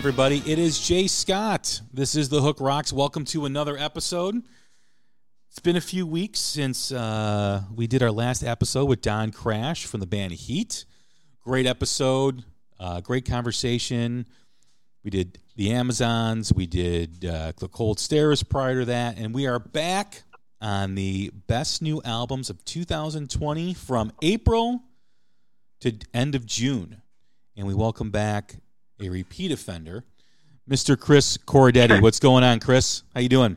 Everybody. It is Jay Scott. This is The Hook Rocks. Welcome to another episode. It's been a few weeks since uh, we did our last episode with Don Crash from the band Heat. Great episode, uh, great conversation. We did the Amazons, we did uh, the Cold Stares prior to that, and we are back on the best new albums of 2020 from April to end of June. And we welcome back a repeat offender, Mr. Chris Corradetti. What's going on, Chris? How you doing?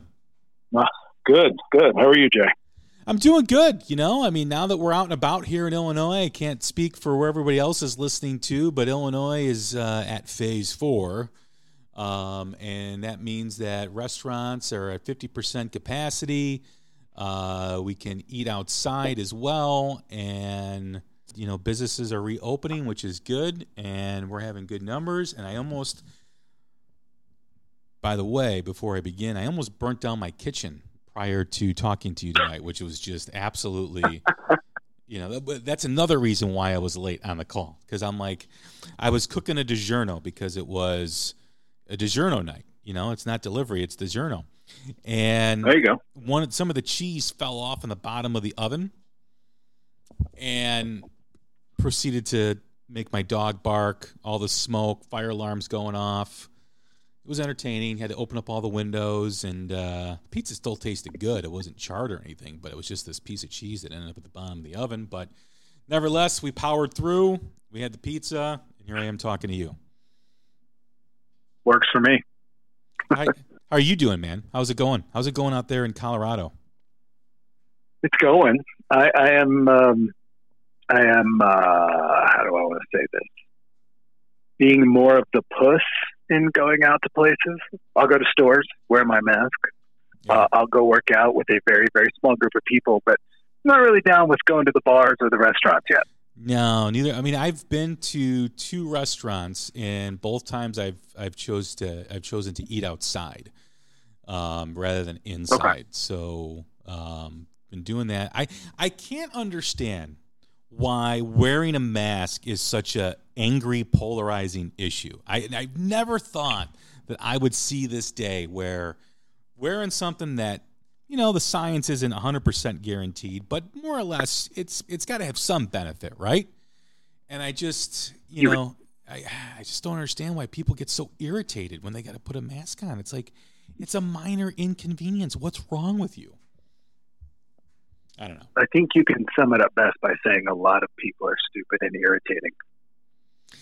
Uh, good, good. How are you, Jay? I'm doing good. You know, I mean, now that we're out and about here in Illinois, I can't speak for where everybody else is listening to, but Illinois is uh, at phase four. Um, and that means that restaurants are at 50% capacity. Uh, we can eat outside as well. And you know businesses are reopening, which is good, and we're having good numbers. And I almost, by the way, before I begin, I almost burnt down my kitchen prior to talking to you tonight, which was just absolutely. You know, that's another reason why I was late on the call because I'm like, I was cooking a DiGiorno because it was a DiGiorno night. You know, it's not delivery; it's DiGiorno. And there you go. One, some of the cheese fell off in the bottom of the oven, and proceeded to make my dog bark, all the smoke, fire alarms going off. It was entertaining. Had to open up all the windows, and uh, pizza still tasted good. It wasn't charred or anything, but it was just this piece of cheese that ended up at the bottom of the oven. But nevertheless, we powered through. We had the pizza, and here I am talking to you. Works for me. how, how are you doing, man? How's it going? How's it going out there in Colorado? It's going. I, I am. Um, I am, uh, how do I want to say this? Being more of the puss in going out to places. I'll go to stores, wear my mask. Yeah. Uh, I'll go work out with a very, very small group of people, but not really down with going to the bars or the restaurants yet. No, neither. I mean, I've been to two restaurants, and both times I've I've chose to I've chosen to eat outside um, rather than inside. Okay. So, um, been doing that. I I can't understand why wearing a mask is such a angry, polarizing issue. I, I've never thought that I would see this day where wearing something that you know the science isn't 100% guaranteed but more or less it's it's got to have some benefit right? And i just you know I, I just don't understand why people get so irritated when they got to put a mask on. It's like it's a minor inconvenience. What's wrong with you I don't know. I think you can sum it up best by saying a lot of people are stupid and irritating.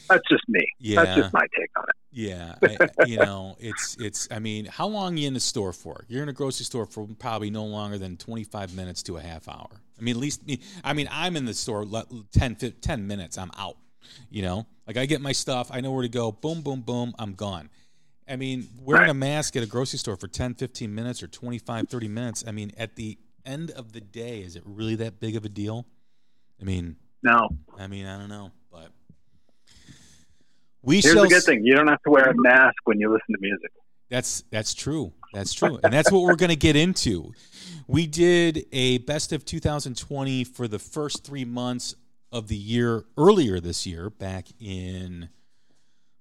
That's just me. Yeah. That's just my take on it. Yeah, I, you know, it's it's. I mean, how long are you in the store for? You're in a grocery store for probably no longer than 25 minutes to a half hour. I mean, at least me. I mean, I'm in the store 10, 10 minutes. I'm out. You know, like I get my stuff. I know where to go. Boom, boom, boom. I'm gone. I mean, wearing right. a mask at a grocery store for 10, 15 minutes or 25, 30 minutes. I mean, at the end of the day, is it really that big of a deal? I mean, no. I mean, I don't know, but we here's the good thing: you don't have to wear a mask when you listen to music. That's that's true. That's true, and that's what we're going to get into. We did a best of 2020 for the first three months of the year earlier this year, back in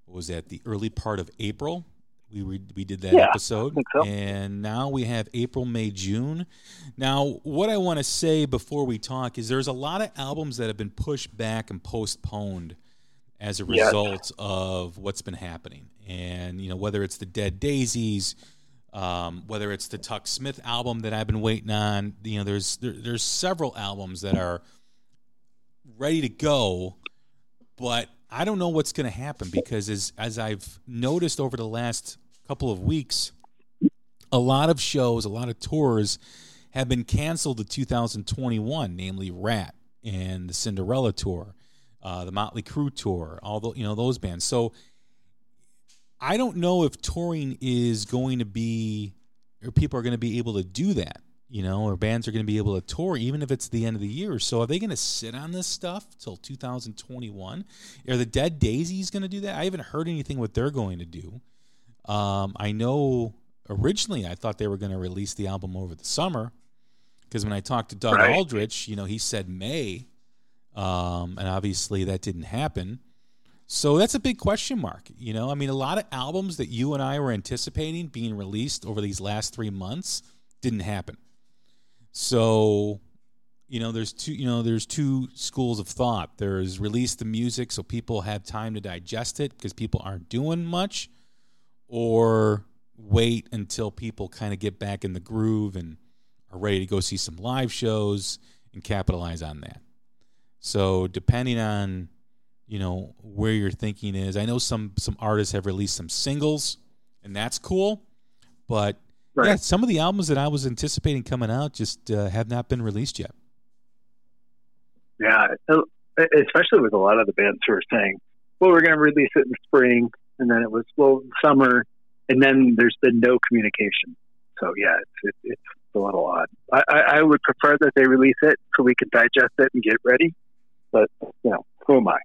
what was that? The early part of April. We we, we did that yeah, episode, so. and now we have April, May, June. Now, what I want to say before we talk is there's a lot of albums that have been pushed back and postponed as a result yes. of what's been happening, and you know whether it's the Dead Daisies. Um, whether it's the Tuk Smith album that I've been waiting on, you know, there's there, there's several albums that are ready to go, but I don't know what's going to happen because as as I've noticed over the last couple of weeks, a lot of shows, a lot of tours have been canceled to 2021, namely Ratt and the Cinderella tour, uh, the Motley Crue tour, all the you know those bands. So I don't know if touring is going to be or people are going to be able to do that you know, or bands are going to be able to tour even if it's the end of the year. So are they going to sit on this stuff till 2021? Are the Dead Daisies going to do that? I haven't heard anything what they're going to do. Um, I know originally I thought they were going to release the album over the summer because when I talked to Doug right. Aldrich, you know, he said May, um, and obviously that didn't happen. So that's a big question mark. You know, I mean, a lot of albums that you and I were anticipating being released over these last three months didn't happen. So, you know, there's two. You know, there's two schools of thought. There's release the music so people have time to digest it because people aren't doing much, or wait until people kind of get back in the groove and are ready to go see some live shows and capitalize on that. So, depending on you know where your thinking is. I know some some artists have released some singles, and that's cool. But right. yeah, some of the albums that I was anticipating coming out just uh, have not been released yet. Yeah, especially with a lot of the bands who are saying, "Well, we're going to release it in spring," and then it was well summer, and then there's been no communication. So yeah, it's it, it's a little odd. I, I, I would prefer that they release it so we can digest it and get ready. But you know, who am I?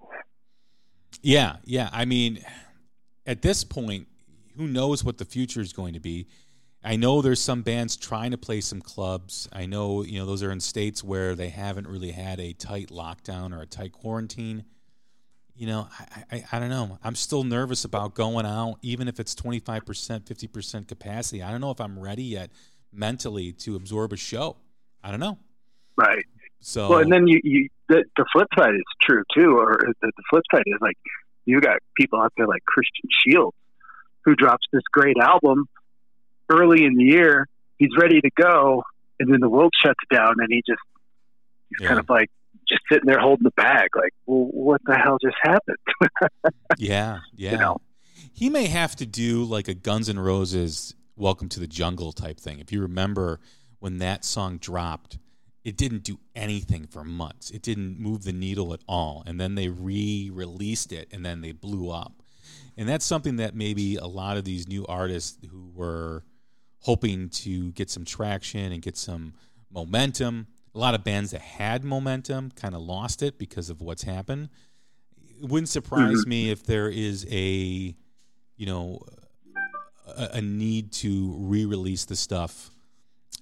Yeah, yeah. I mean, at this point, who knows what the future is going to be? I know there's some bands trying to play some clubs. I know, you know, those are in states where they haven't really had a tight lockdown or a tight quarantine. You know, I, I, I don't know. I'm still nervous about going out, even if it's 25%, 50% capacity. I don't know if I'm ready yet mentally to absorb a show. I don't know. Right. So well, and then you, you the, the flip side is true too, or the, the flip side is like you got people out there like Christian Shields who drops this great album early in the year. He's ready to go, and then the world shuts down, and he just he's yeah. kind of like just sitting there holding the bag, like, well, what the hell just happened? yeah, yeah. You know? He may have to do like a Guns N' Roses "Welcome to the Jungle" type thing. If you remember when that song dropped, it didn't do anything for months. It didn't move the needle at all. And then they re released it and then they blew up. And that's something that maybe a lot of these new artists who were hoping to get some traction and get some momentum, a lot of bands that had momentum kind of lost it because of what's happened. It wouldn't surprise mm-hmm. me if there is a, you know, a, a need to re release the stuff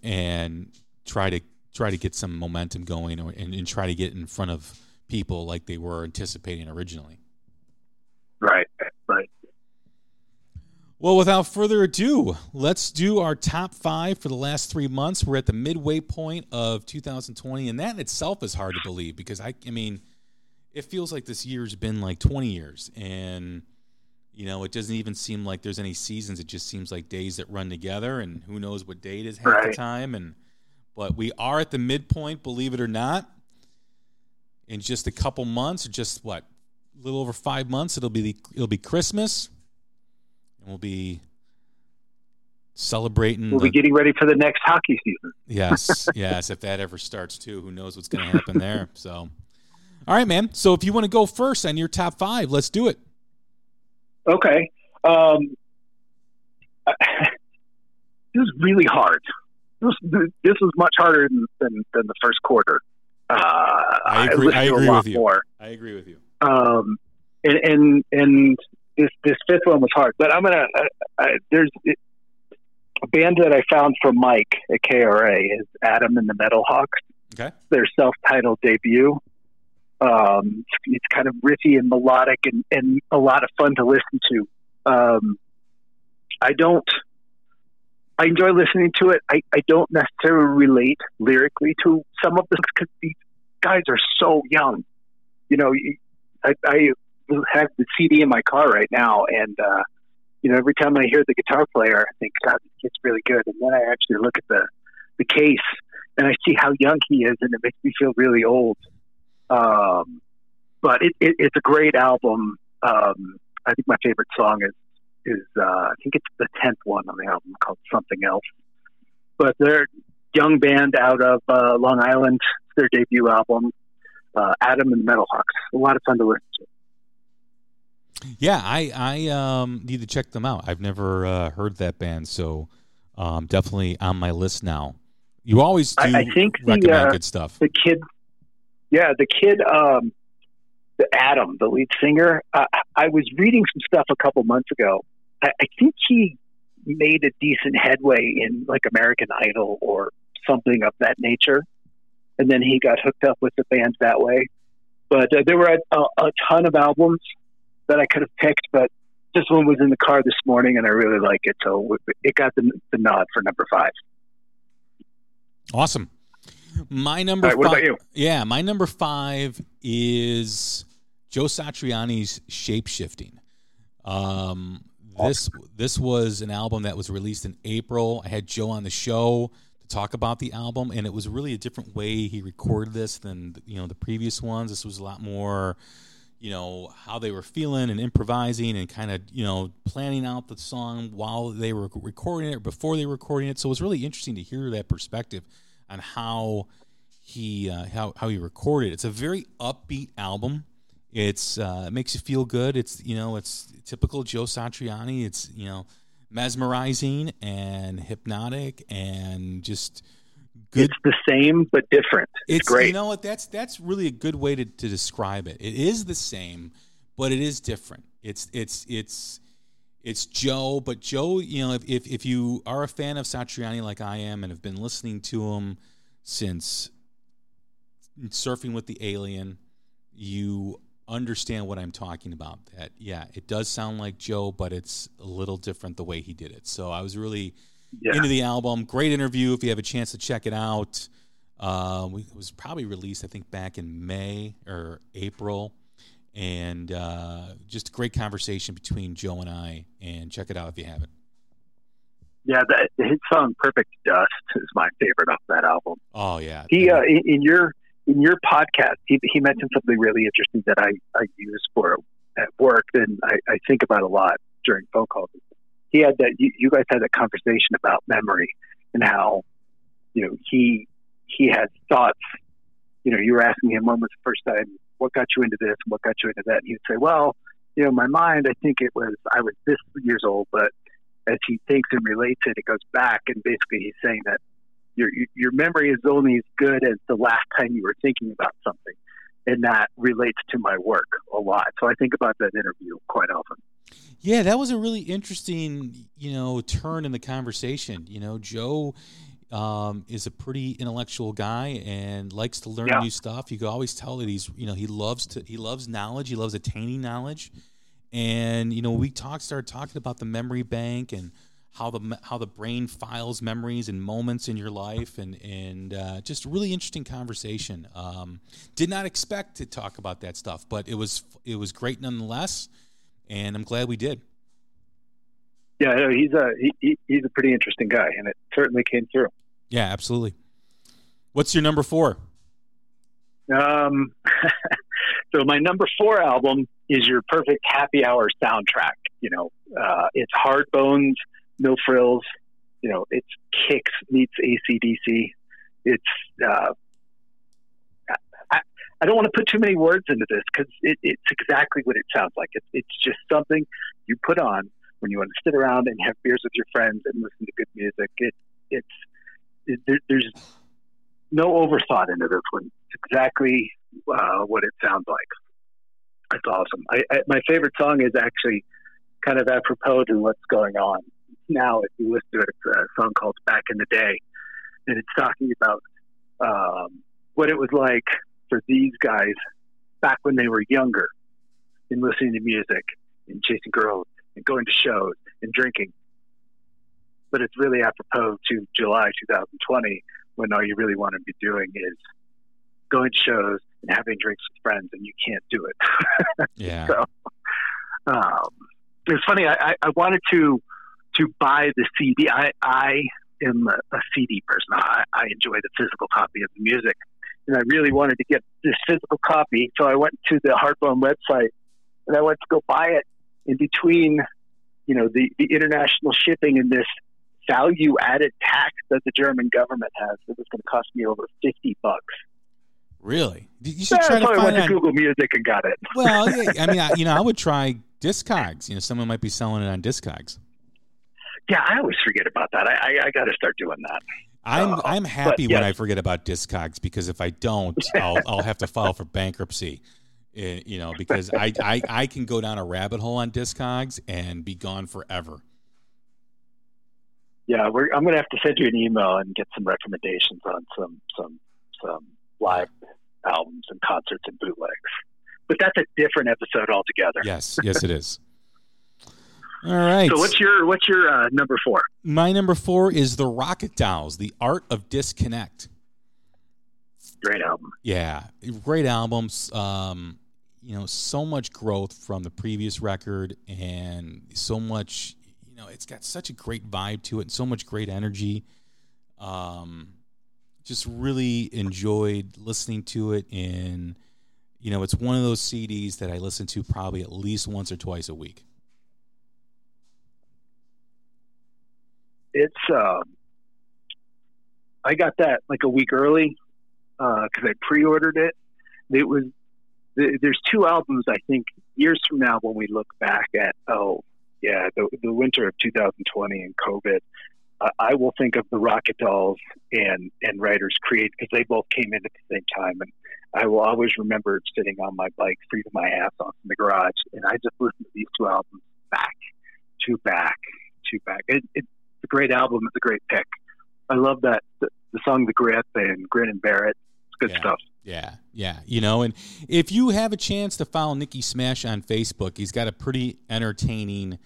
and try to try to get some momentum going or, and, and try to get in front of people like they were anticipating originally. Right. Well, without further ado, let's do our top five for the last three months. We're at the midway point of 2020, and that in itself is hard to believe because I, I mean, it feels like this year's been like 20 years, and you know, it doesn't even seem like there's any seasons. It just seems like days that run together, and who knows what day it is half right. the time, and but we are at the midpoint, believe it or not. In just a couple months, or just what, a little over five months, it'll be the, it'll be Christmas, and we'll be celebrating. We'll the, be getting ready for the next hockey season. yes, yes. If that ever starts too, who knows what's going to happen there? So, all right, man. So if you want to go first on your top five, let's do it. Okay. Um, this is really hard this this was much harder than than, than the first quarter. Uh, I agree. I, I agree with you. More. I agree with you. Um, and and and this this fifth one was hard, but I'm gonna. Uh, I, there's it, a band that I found from Mike at KRA is Adam and the Metal Hawks. Okay. Their self-titled debut. Um, it's, it's, kind of riffy and melodic and, and a lot of fun to listen to. Um, I don't I enjoy listening to it. I, I don't necessarily relate lyrically to some of this because these guys are so young. You know, I, I have the CD in my car right now, and uh, you know, every time I hear the guitar player, I think, God, it's really good. And then I actually look at the the case and I see how young he is, and it makes me feel really old. Um, but it, it, it's a great album. Um, I think my favorite song is is uh, I think it's the tenth one on the album called Something Else. But they're young band out of uh, Long Island. Their debut album, uh, Adam and the Metalhawks. A lot of fun to listen to. Yeah, I I um, need to check them out. I've never uh, heard that band, so um, definitely on my list now. You always do I, I think recommend the, uh, good stuff. The kid, yeah, the kid. Um, Adam, the lead singer. Uh, I was reading some stuff a couple months ago, I, I think he made a decent headway in like American Idol or something of that nature, and then he got hooked up with the band that way. But uh, there were a, a, a ton of albums that I could have picked, but this one was in the car this morning, and I really like it, so it got the, the nod for number five. Awesome. My number right, five. What about you? Yeah, my number five is Joe Satriani's Shapeshifting. Um, this this was an album that was released in April. I had Joe on the show to talk about the album, and it was really a different way he recorded this than you know the previous ones. This was a lot more, you know, how they were feeling and improvising and kind of you know planning out the song while they were recording it or before they were recording it. So it was really interesting to hear that perspective on how he uh, how how he recorded. It's a very upbeat album. It's uh, it makes you feel good. It's you know it's typical Joe Satriani. It's you know mesmerizing and hypnotic and just good. It's the same but different. It's, It's great. you know what that's that's really a good way to, to describe it. It is the same, but it is different. It's it's it's it's Joe, but Joe, you know, if, if, if you are a fan of Satriani like I am and have been listening to him since surfing with the alien, you understand what I'm talking about. That yeah, it does sound like Joe, but it's a little different the way he did it. So I was really yeah. into the album. Great interview. If you have a chance to check it out, uh, we, it was probably released I think back in May or April, and uh, just a great conversation between Joe and I. And check it out if you haven't. Yeah, that, his song "Perfect Dust" is my favorite off that album. Oh yeah, He uh, in, in your in your podcast, he, he mentioned something really interesting that I I use for at work and I, I think about a lot during phone calls. He had that you, you guys had that conversation about memory and how you know he he had thoughts. You know, you were asking him when was the first time, what got you into this, what got you into that, and he'd say, well, you know, my mind, I think it was I was this years old, but as he thinks and relates it, it goes back, and basically he's saying that your your memory is only as good as the last time you were thinking about something, and that relates to my work a lot. So I think about that interview quite often. Yeah, that was a really interesting, you know, turn in the conversation. You know, Joe um, is a pretty intellectual guy and likes to learn Yeah. new stuff. You can always tell that he's, you know, he loves to he loves knowledge. He loves attaining knowledge. And you know, we talked started talking about the memory bank and how the how the brain files memories and moments in your life, and and uh, just a really interesting conversation. Um, did not expect to talk about that stuff, but it was it was great nonetheless, and I'm glad we did. Yeah, no, he's a he, he, he's a pretty interesting guy, and it certainly came through. Yeah, absolutely. What's your number four? Um, so my number four album is your perfect happy hour soundtrack. You know, uh, it's hard bones, no frills. You know, it's Kix meets ACDC. It's uh, I, don't want to put too many words into this because it, it's exactly what it sounds like. It's it's just something you put on when you want to sit around and have beers with your friends and listen to good music. It it's it, there, there's no overthought into this one. It's exactly uh, what it sounds like. That's awesome. I, I, my favorite song is actually kind of apropos to what's going on now. If you listen to it, it's a song called "Back in the Day," and it's talking about um, what it was like for these guys back when they were younger, and listening to music and chasing girls and going to shows and drinking. But it's really apropos to July 2020 when all you really want to be doing is going to shows and having drinks with friends, and you can't do it. Yeah. So, um, it was funny. I, I, I wanted to to buy the CD. I I am a, a CD person. I, I enjoy the physical copy of the music, and I really wanted to get this physical copy. So I went to the Hardbone website, and I went to go buy it. In between, you know, the the international shipping and this value added tax that the German government has, it was going to cost me over fifty bucks. Really? You should Yeah, try to find went to on- Google Music and got it. Well, yeah, I mean, I, you know, I would try Discogs. You know, someone might be selling it on Discogs. Yeah, I always forget about that. I, I, I got to start doing that. I'm Uh, I'm happy but when yes. I forget about Discogs because if I don't, I'll I'll have to file for bankruptcy. Eh, you know, because I, I I can go down a rabbit hole on Discogs and be gone forever. Yeah, we're, I'm going to have to send you an email and get some recommendations on some some some live albums and concerts and bootlegs. but that's a different episode altogether. Yes, yes, it is. All right. So what's your what's your uh, number four? My number four is the Rocket Dolls, the Art of Disconnect. Great album. Yeah, great albums. Um, you know, so much growth from the previous record, and so much. You know, it's got such a great vibe to it, and so much great energy. Um, just really enjoyed listening to it, and you know, it's one of those CDs that I listen to probably at least once or twice a week. It's uh, I got that like a week early because uh, I pre-ordered it. It was there's two albums I think years from now when we look back at oh yeah the the winter of 2020 and COVID. Uh, I will think of the Rocket Dolls and and Writers Create because they both came in at the same time, and I will always remember sitting on my bike, freezing my ass off in the garage, and I just listened to these two albums back to back to back. It, it's a great album. It's a great pick. I love that the, the song "The Grip" and "Grin and Bear It." It's good yeah. stuff. Yeah, yeah. You know, and if you have a chance to follow Nikki Smash on Facebook, he's got a pretty entertaining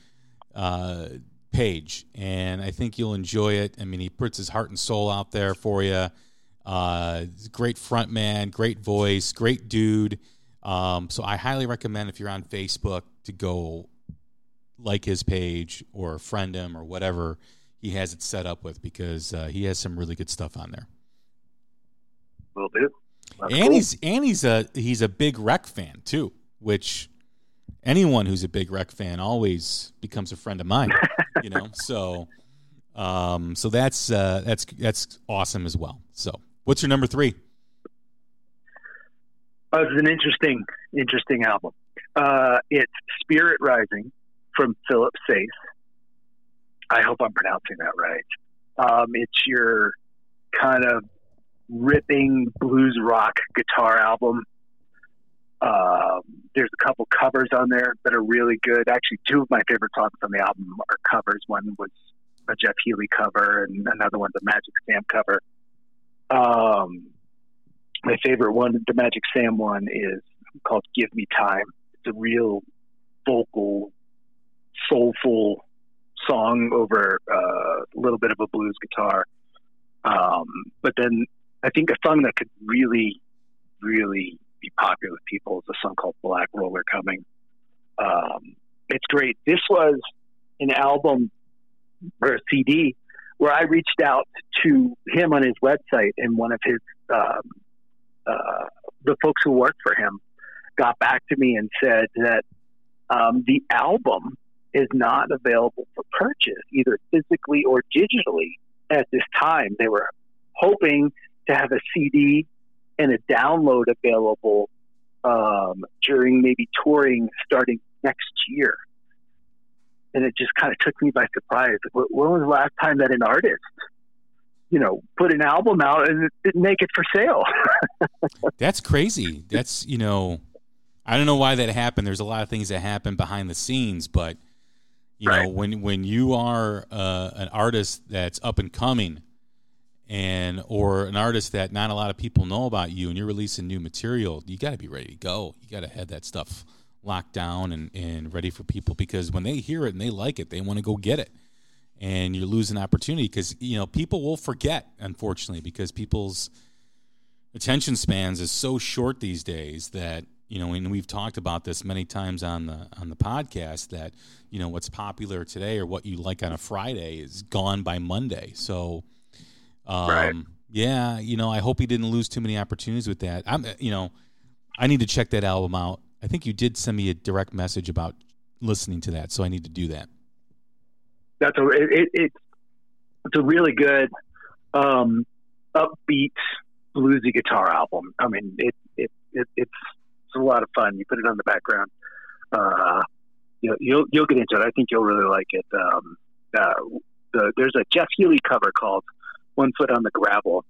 uh, page, and I think you'll enjoy it. I mean, he puts his heart and soul out there for you. Uh, great front man, great voice, great dude. Um, so I highly recommend if you're on Facebook to go like his page or friend him or whatever he has it set up with because uh, he has some really good stuff on there. Will do. That's and cool. he's and he's a he's a big Wreck fan too, which anyone who's a big Wreck fan always becomes a friend of mine. you know, so um, so that's uh, that's that's awesome as well. So, what's your number three? Uh, it's an interesting interesting album. Uh, it's Spirit Rising from Philip Sayce. I hope I'm pronouncing that right. Um, it's your kind of ripping blues rock guitar album. Um, there's a couple covers on there that are really good. Actually, two of my favorite songs on the album are covers. One was a Jeff Healey cover, and another one's a Magic Sam cover. Um, my favorite one, the Magic Sam one, is called "Give Me Time." It's a real vocal, soulful song over uh, a little bit of a blues guitar. Um, but then I think a song that could really, really be popular with people is a song called Black Roller Coming. Um, it's great. This was an album or a CD where I reached out to him on his website, and one of his um, uh, the folks who worked for him got back to me and said that um, the album is not available for purchase, either physically or digitally at this time. They were hoping to have a CD and a download available um, during maybe touring starting next year. And it just kind of took me by surprise. When was the last time that an artist, you know, put an album out and didn't make it for sale? That's crazy. That's, you know, I don't know why that happened. There's a lot of things that happen behind the scenes, but you right. know, when when you are uh, an artist that's up and coming, and or an artist that not a lot of people know about you, and you're releasing new material, you got to be ready to go. You got to have that stuff locked down and and ready for people because when they hear it and they like it, they want to go get it. And you're losing opportunity because you know people will forget, unfortunately, because people's attention spans is so short these days that you know, and we've talked about this many times on the on the podcast that you know what's popular today or what you like on a Friday is gone by Monday. So, um, right. yeah, you know, I hope he didn't lose too many opportunities with that. I'm, you know, I need to check that album out. I think you did send me a direct message about listening to that, so I need to do that. That's a it, it it's a really good um, upbeat bluesy guitar album. I mean, it, it, it it's it's a lot of fun. You put it on the background. Uh, you you'll you'll get into it. I think you'll really like it. Um, uh, the, there's a Jeff Healey cover called "One Foot on the Gravel."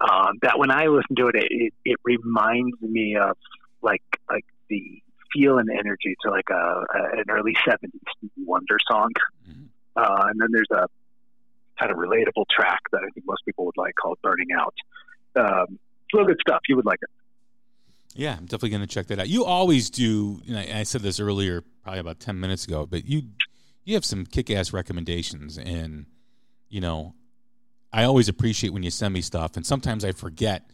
Um, that when I listen to it, it, it reminds me of like like the feel and energy to like a, a an early '70s Wonder song. Mm-hmm. Uh, and then there's a kind of relatable track that I think most people would like called "Burning Out." Um, it's real good stuff. You would like it. Yeah, I'm definitely going to check that out. You always do. You know, I said this earlier, probably about ten minutes ago, but you you have some kick-ass recommendations, and you know, I always appreciate when you send me stuff, and sometimes I forget,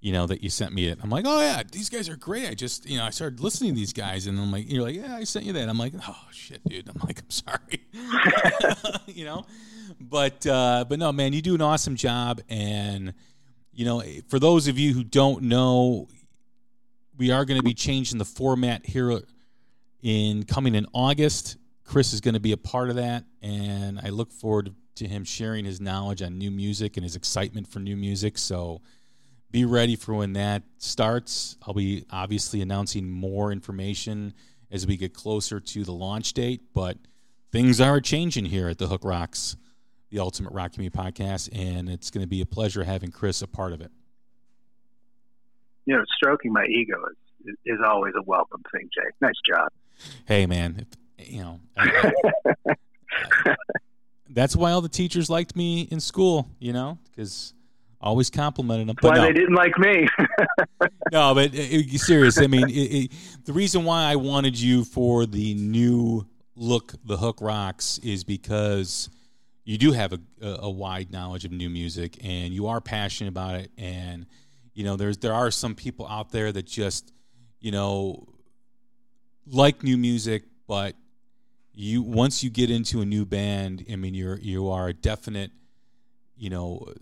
you know, that you sent me it. I'm like, oh yeah, these guys are great. I just, you know, I started listening to these guys, and I'm like, you're like, yeah, I sent you that. I'm like, oh shit, dude. I'm like, I'm sorry, you know, but uh, but no, man, you do an awesome job, and you know, for those of you who don't know, we are going to be changing the format here in coming in August. Chris is going to be a part of that, and I look forward to him sharing his knowledge on new music and his excitement for new music. So be ready for when that starts. I'll be obviously announcing more information as we get closer to the launch date, but things are changing here at the Hook Rocks, the Ultimate Rock Community Podcast, and it's going to be a pleasure having Chris a part of it. You know, stroking my ego is is always a welcome thing, Jay. Nice job. Hey, man, you know, I, that's why all the teachers liked me in school, you know, because always complimented them. That's why no. they didn't like me. no, but uh, uh, it, it, serious. I mean, it, the reason why I wanted you for the new look, the Hook Rocks, is because you do have a, a wide knowledge of new music and you are passionate about it. And you know, there's there are some people out there that just, you know, like new music, but you once you get into a new band, I mean, you're you are a definite, you know,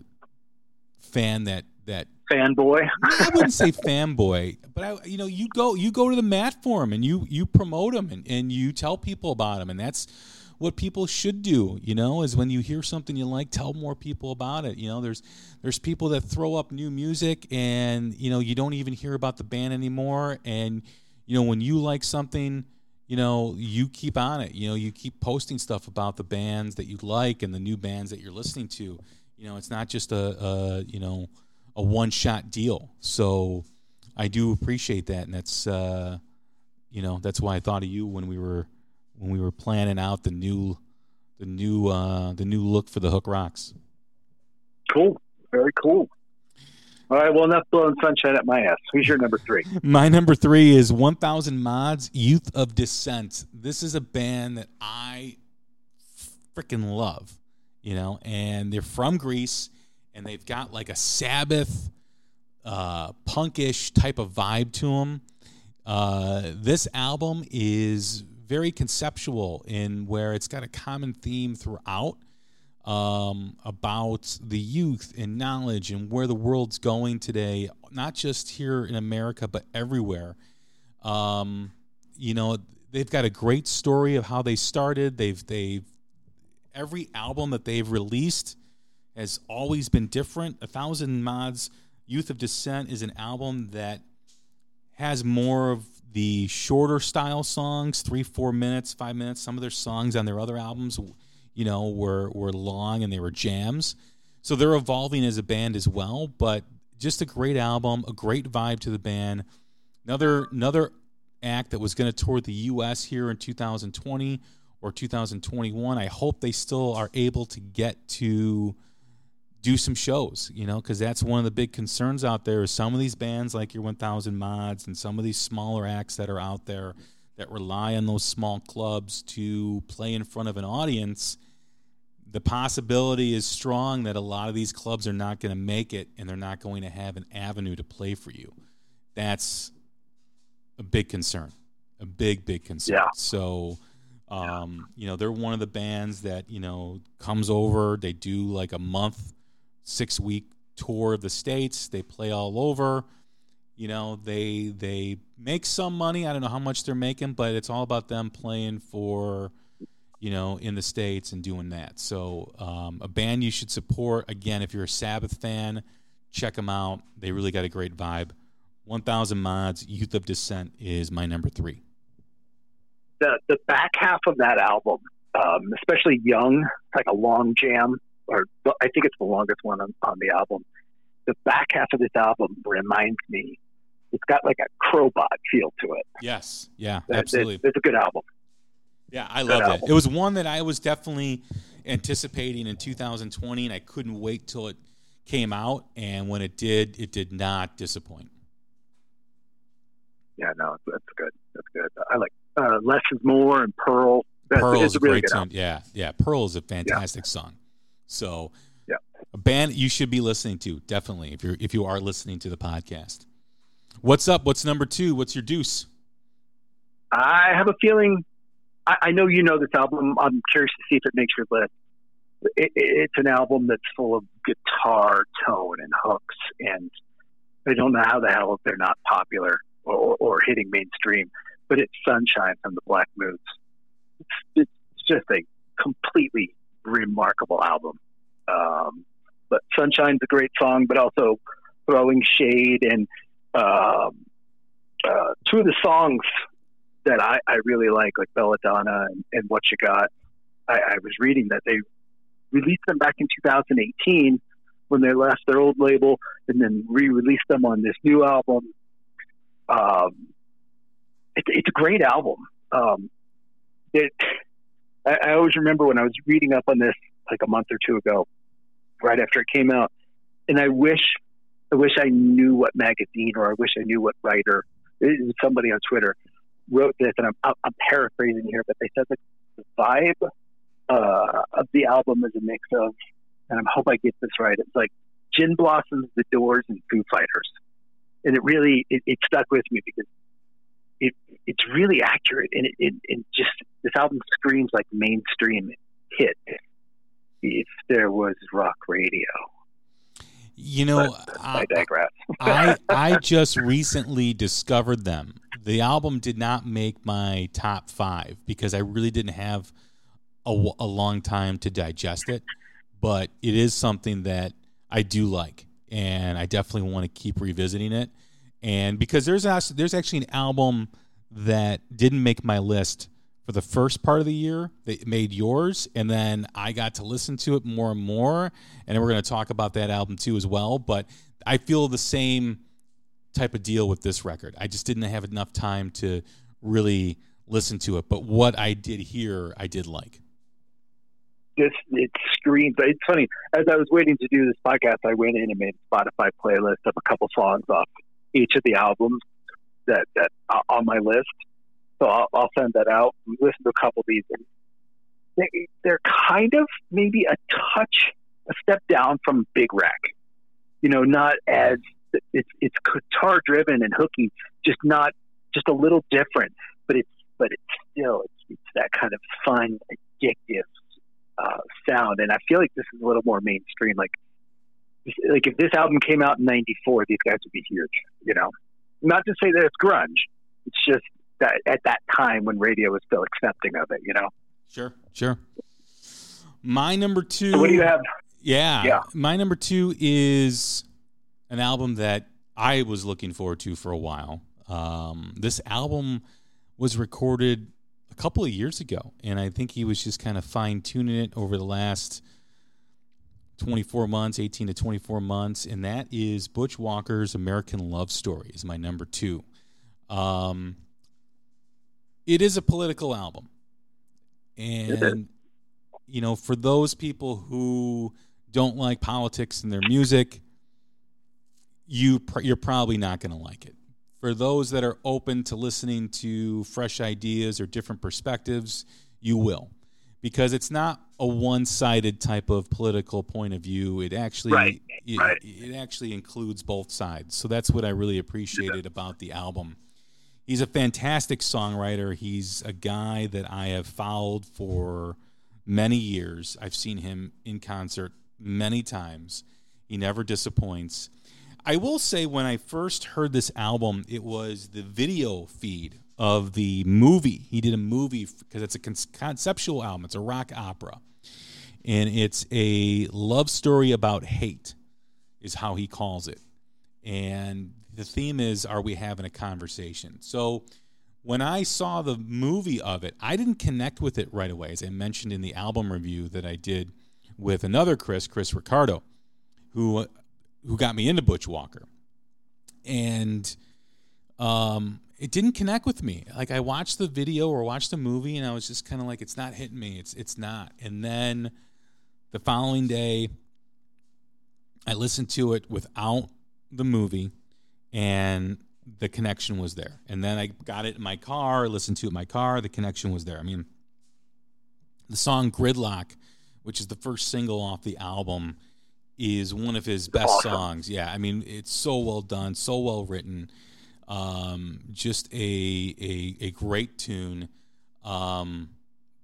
fan that that fanboy. I wouldn't say fanboy, but I, you know, you go you go to the mat for them and you you promote them and, and you tell people about them, and that's what people should do. You know, is when you hear something you like, tell more people about it. You know, there's there's people that throw up new music and you know you don't even hear about the band anymore, and you know when you like something you know, you keep on it. You know, you keep posting stuff about the bands that you like and the new bands that you're listening to. You know, it's not just a, a you know a one shot deal. So I do appreciate that, and that's uh, you know that's why I thought of you when we were when we were planning out the new the new uh, the new look for the Hook Rocks. Cool, very cool. All right, well, enough blowing sunshine at my ass. Who's your number three? My number three is 1000 Mods Youth of Dissent. This is a band that I freaking love, you know, and they're from Greece and they've got like a Sabbath, uh, punkish type of vibe to them. Uh, this album is very conceptual in where it's got a common theme throughout um, about the youth and knowledge and where the world's going today, not just here in America, but everywhere. Um, you know, they've got a great story of how they started. They've they've every album that they've released has always been different. A thousand mods, Youth of Dissent is an album that has more of the shorter style songs, three, four minutes, five minutes. Some of their songs on their other albums you know, were were long and they were jams. So they're evolving as a band as well, but just a great album, a great vibe to the band. Another another act that was going to tour the US here in 2020 or 2021. I hope they still are able to get to do some shows, you know, because that's one of the big concerns out there is some of these bands like your 1000 Mods and some of these smaller acts that are out there that rely on those small clubs to play in front of an audience the possibility is strong that a lot of these clubs are not going to make it and they're not going to have an avenue to play for you. That's a big concern, a big, big concern. Yeah. So, um, you know, they're one of the bands that, you know, comes over, they do like a month, six week tour of the States, they play all over. You know, they they make some money. I don't know how much they're making, but it's all about them playing for you know, in the States and doing that. So, um, a band you should support. Again, if you're a Sabbath fan, check them out. They really got a great vibe. 1000 Mods, Youth of Dissent is my number three. The, the back half of that album, um, especially Young, like a long jam, or I think it's the longest one on, on the album. The back half of this album reminds me, it's got like a crowbot feel to it. Yes. Yeah, absolutely. It's, it's a good album. Yeah, I loved it. It was one that I was definitely anticipating in 2020, and I couldn't wait till it came out. And when it did, it did not disappoint. Yeah, no, that's good. That's good. I like uh, Less is More and Pearl. That's, Pearl is a really great song. Yeah, yeah. Pearl is a fantastic song. So, Yeah. a band you should be listening to definitely if you're if you are listening to the podcast. What's up? What's number two? What's your deuce? I have a feeling. I, I know you know this album. I'm curious to see if it makes your list. It, it, it's an album that's full of guitar tone and hooks, and I don't know how the hell they're not popular or, or hitting mainstream. But it's "Sunshine" from the Black Moods. It's, it's just a completely remarkable album. Um, but "Sunshine's" a great song, but also throwing shade and um, uh, two of the songs that I, I really like, like Belladonna and, and What You Got. I, I was reading that they released them back in 2018 when they left their old label and then re-released them on this new album. Um, it, it's a great album. Um, it, I, I always remember when I was reading up on this like a month or two ago, right after it came out, and I wish, I wish I knew what magazine or I wish I knew what writer. Somebody on Twitter wrote this, and I'm, I'm paraphrasing here, but they said that the vibe uh, of the album is a mix of, and I hope I get this right. It's like Gin Blossoms, The Doors, and Foo Fighters, and it really it, it stuck with me because it it's really accurate, and it, it, it just this album screams like mainstream hit. If there was rock radio, You know, I, uh, I digress. I I just recently discovered them. The album did not make my top five because I really didn't have a, a long time to digest it. But it is something that I do like, and I definitely want to keep revisiting it. And because there's actually, there's actually an album that didn't make my list for the first part of the year that made yours, and then I got to listen to it more and more, and we're going to talk about that album too as well. But I feel the same type of deal with this record. I just didn't have enough time to really listen to it, but what I did hear, I did like. this it screams. It's funny. As I was waiting to do this podcast, I went in and made a Spotify playlist of a couple songs off each of the albums that that are on my list. So I'll, I'll send that out. Listen to a couple of these. They, they're kind of maybe a touch, a step down from Big Wreck. You know, not as it's it's guitar driven and hooky, just not just a little different. But it's but it's still it's, it's that kind of fun, addictive uh, sound, and I feel like this is a little more mainstream. Like, like if this album came out in '94, these guys would be huge. You know, not to say that it's grunge. It's just that at that time when radio was still accepting of it. You know. Sure, sure. My number two. So what do you have? Yeah, Yeah. My number two is an album that I was looking forward to for a while. Um, this album was recorded a couple of years ago, and I think he was just kind of fine tuning it over the last 24 months, 18 to 24 months, and that is Butch Walker's American Love Story is my number two. Um, it is a political album, and you know, for those people who don't like politics in their music, you pr- you're probably not going to like it. For those that are open to listening to fresh ideas or different perspectives, you will. Because it's not a one-sided type of political point of view. It actually Right, it, right. it actually includes both sides. So that's what I really appreciated about the album. He's a fantastic songwriter. He's a guy that I have followed for many years. I've seen him in concert many times. He never disappoints. I will say, when I first heard this album, it was the video feed of the movie. He did a movie because it's a con- conceptual album, it's a rock opera. And it's a love story about hate, is how he calls it. And the theme is, are we having a conversation? So when I saw the movie of it, I didn't connect with it right away, as I mentioned in the album review that I did with another Chris, Chris Ricardo, who who got me into Butch Walker, and um, it didn't connect with me. Like I watched the video or watched the movie, and I was just kind of like, it's not hitting me. It's it's not. And then the following day, I listened to it without the movie, and the connection was there. And then I got it in my car, listened to it in my car, the connection was there. I mean, the song Gridlock, which is the first single off the album, is one of his best songs. Yeah, I mean, it's so well done, so well written. Um, just a, a a great tune. Um,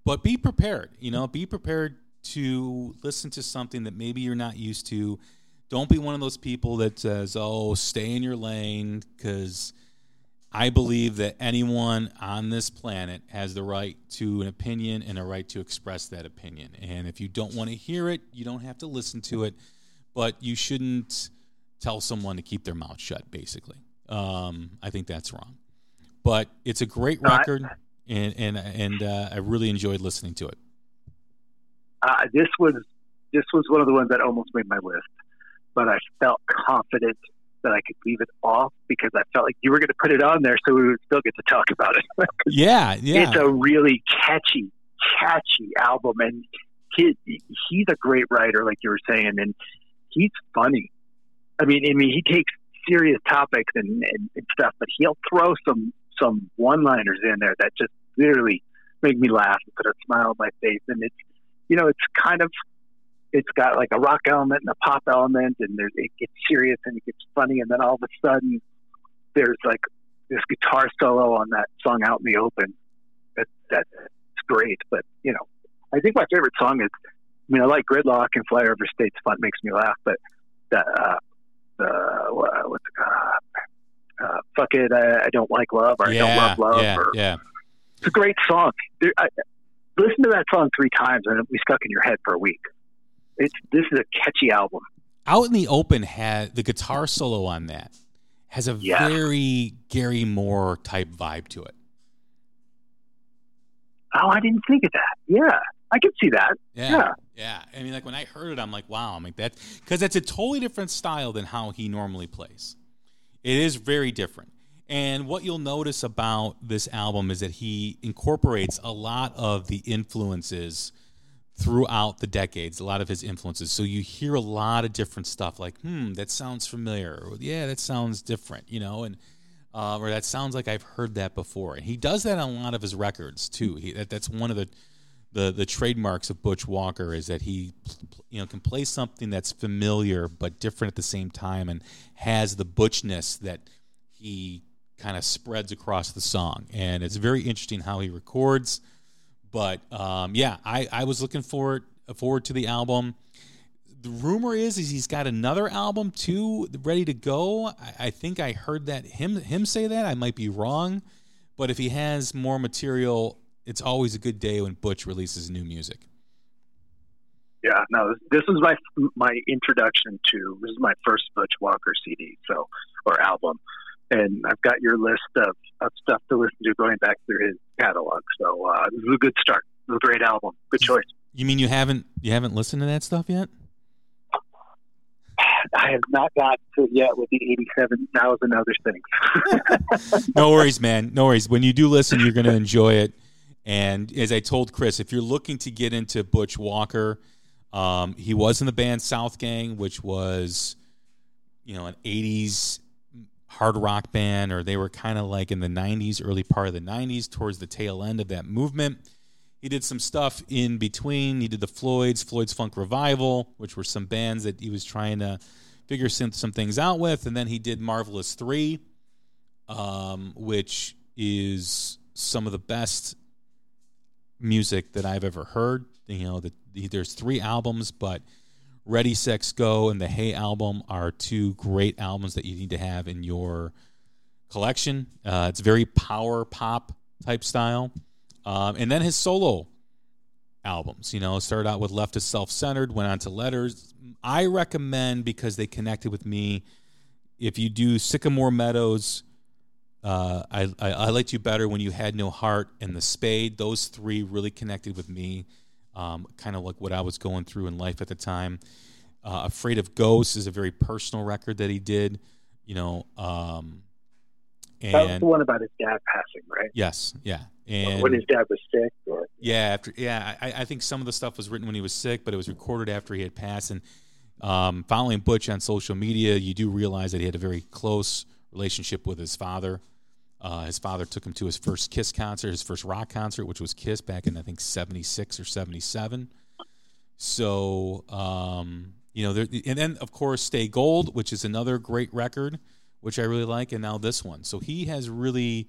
but be prepared, you know, be prepared to listen to something that maybe you're not used to. Don't be one of those people that says, "Oh, stay in your lane," because I believe that anyone on this planet has the right to an opinion and a right to express that opinion. And if you don't want to hear it, you don't have to listen to it, but you shouldn't tell someone to keep their mouth shut. Basically, um, I think that's wrong. But it's a great record, and and and uh, I really enjoyed listening to it. Uh, this was this was one of the ones that almost made my list, but I felt confident that I could leave it off because I felt like you were going to put it on there, so we would still get to talk about it. yeah, yeah. It's a really catchy, catchy album, and he he's a great writer, like you were saying, and he's funny. I mean, I mean, he takes serious topics and, and, and stuff, but he'll throw some some one liners in there that just literally make me laugh and put a smile on my face, and it's you know, it's kind of it's got like a rock element and a pop element, and there's it gets serious and it gets funny, and then all of a sudden there's like this guitar solo on that song "Out in the Open." That that's great, but you know, I think my favorite song is. I mean, I like Gridlock and Fly Over State's fun makes me laugh, but that uh, uh, what's it uh, uh, fuck it, I, I, don't like love or yeah, I don't love love. Yeah, or, yeah. It's a great song. There, I, listen to that song three times and it'll be stuck in your head for a week. It's this is a catchy album. Out in the Open had the guitar solo on that has a yeah. very Gary Moore type vibe to it. Oh, I didn't think of that. Yeah, I can see that. Yeah, yeah. Yeah. I mean, like when I heard it, I'm like, wow, I'm like that because it's a totally different style than how he normally plays. It is very different. And what you'll notice about this album is that he incorporates a lot of the influences throughout the decades, a lot of his influences. So you hear a lot of different stuff like, hmm, that sounds familiar. Or, yeah, that sounds different, you know, and uh, or that sounds like I've heard that before. And he does that on a lot of his records too. He, that, that's one of the, the the trademarks of Butch Walker is that he you know can play something that's familiar but different at the same time and has the butchness that he kind of spreads across the song. And it's very interesting how he records. But um, yeah, I, I was looking forward forward to the album. The rumor is, is he's got another album too ready to go. I, I think I heard that him him say that. I might be wrong, but if he has more material, it's always a good day when Butch releases new music. Yeah, no, this is my my introduction to this is my first Butch Walker CD, so or album and I've got your list of, of stuff to listen to going back through his catalog. So uh, this is a good start. This is a great album. Good choice. You mean you haven't you haven't listened to that stuff yet? I have not got to it yet with the eighty-seven thousand other things. no worries, man. No worries. When you do listen, you're going to enjoy it. And as I told Chris, if you're looking to get into Butch Walker, um, he was in the band SouthGang, which was, you know, an '80s hard rock band, or they were kind of like in the 90s, early part of the 90s, towards the tail end of that movement. He did some stuff in between. He did the Floyds, Floyd's Funk Revival, which were some bands that he was trying to figure some, some things out with. And then he did Marvelous 3, um, which is some of the best music that I've ever heard. You know, the, there's three albums, but Ready, Sex, Go and the Hey album are two great albums that you need to have in your collection. Uh, it's very power pop type style. Um, and then his solo albums, you know, started out with Left is Self Centered, went on to Letters. I recommend because they connected with me. If you do Sycamore Meadows, uh, I, I, I liked you better when you had no heart and the spade. Those three really connected with me um, kind of like what I was going through in life at the time. Uh, Afraid of Ghosts is a very personal record that he did, you know. Um, and that was the one about his dad passing, right? Yes, yeah. And when his dad was sick, or yeah, after yeah, I, I think some of the stuff was written when he was sick, but it was recorded after he had passed. And um, following Butch on social media, you do realize that he had a very close relationship with his father. Uh, his father took him to his first Kiss concert, his first rock concert, which was Kiss back in I think '76 or '77. So um, you know, there, and then of course Stay Gold, which is another great record, which I really like, and now this one. So he has really,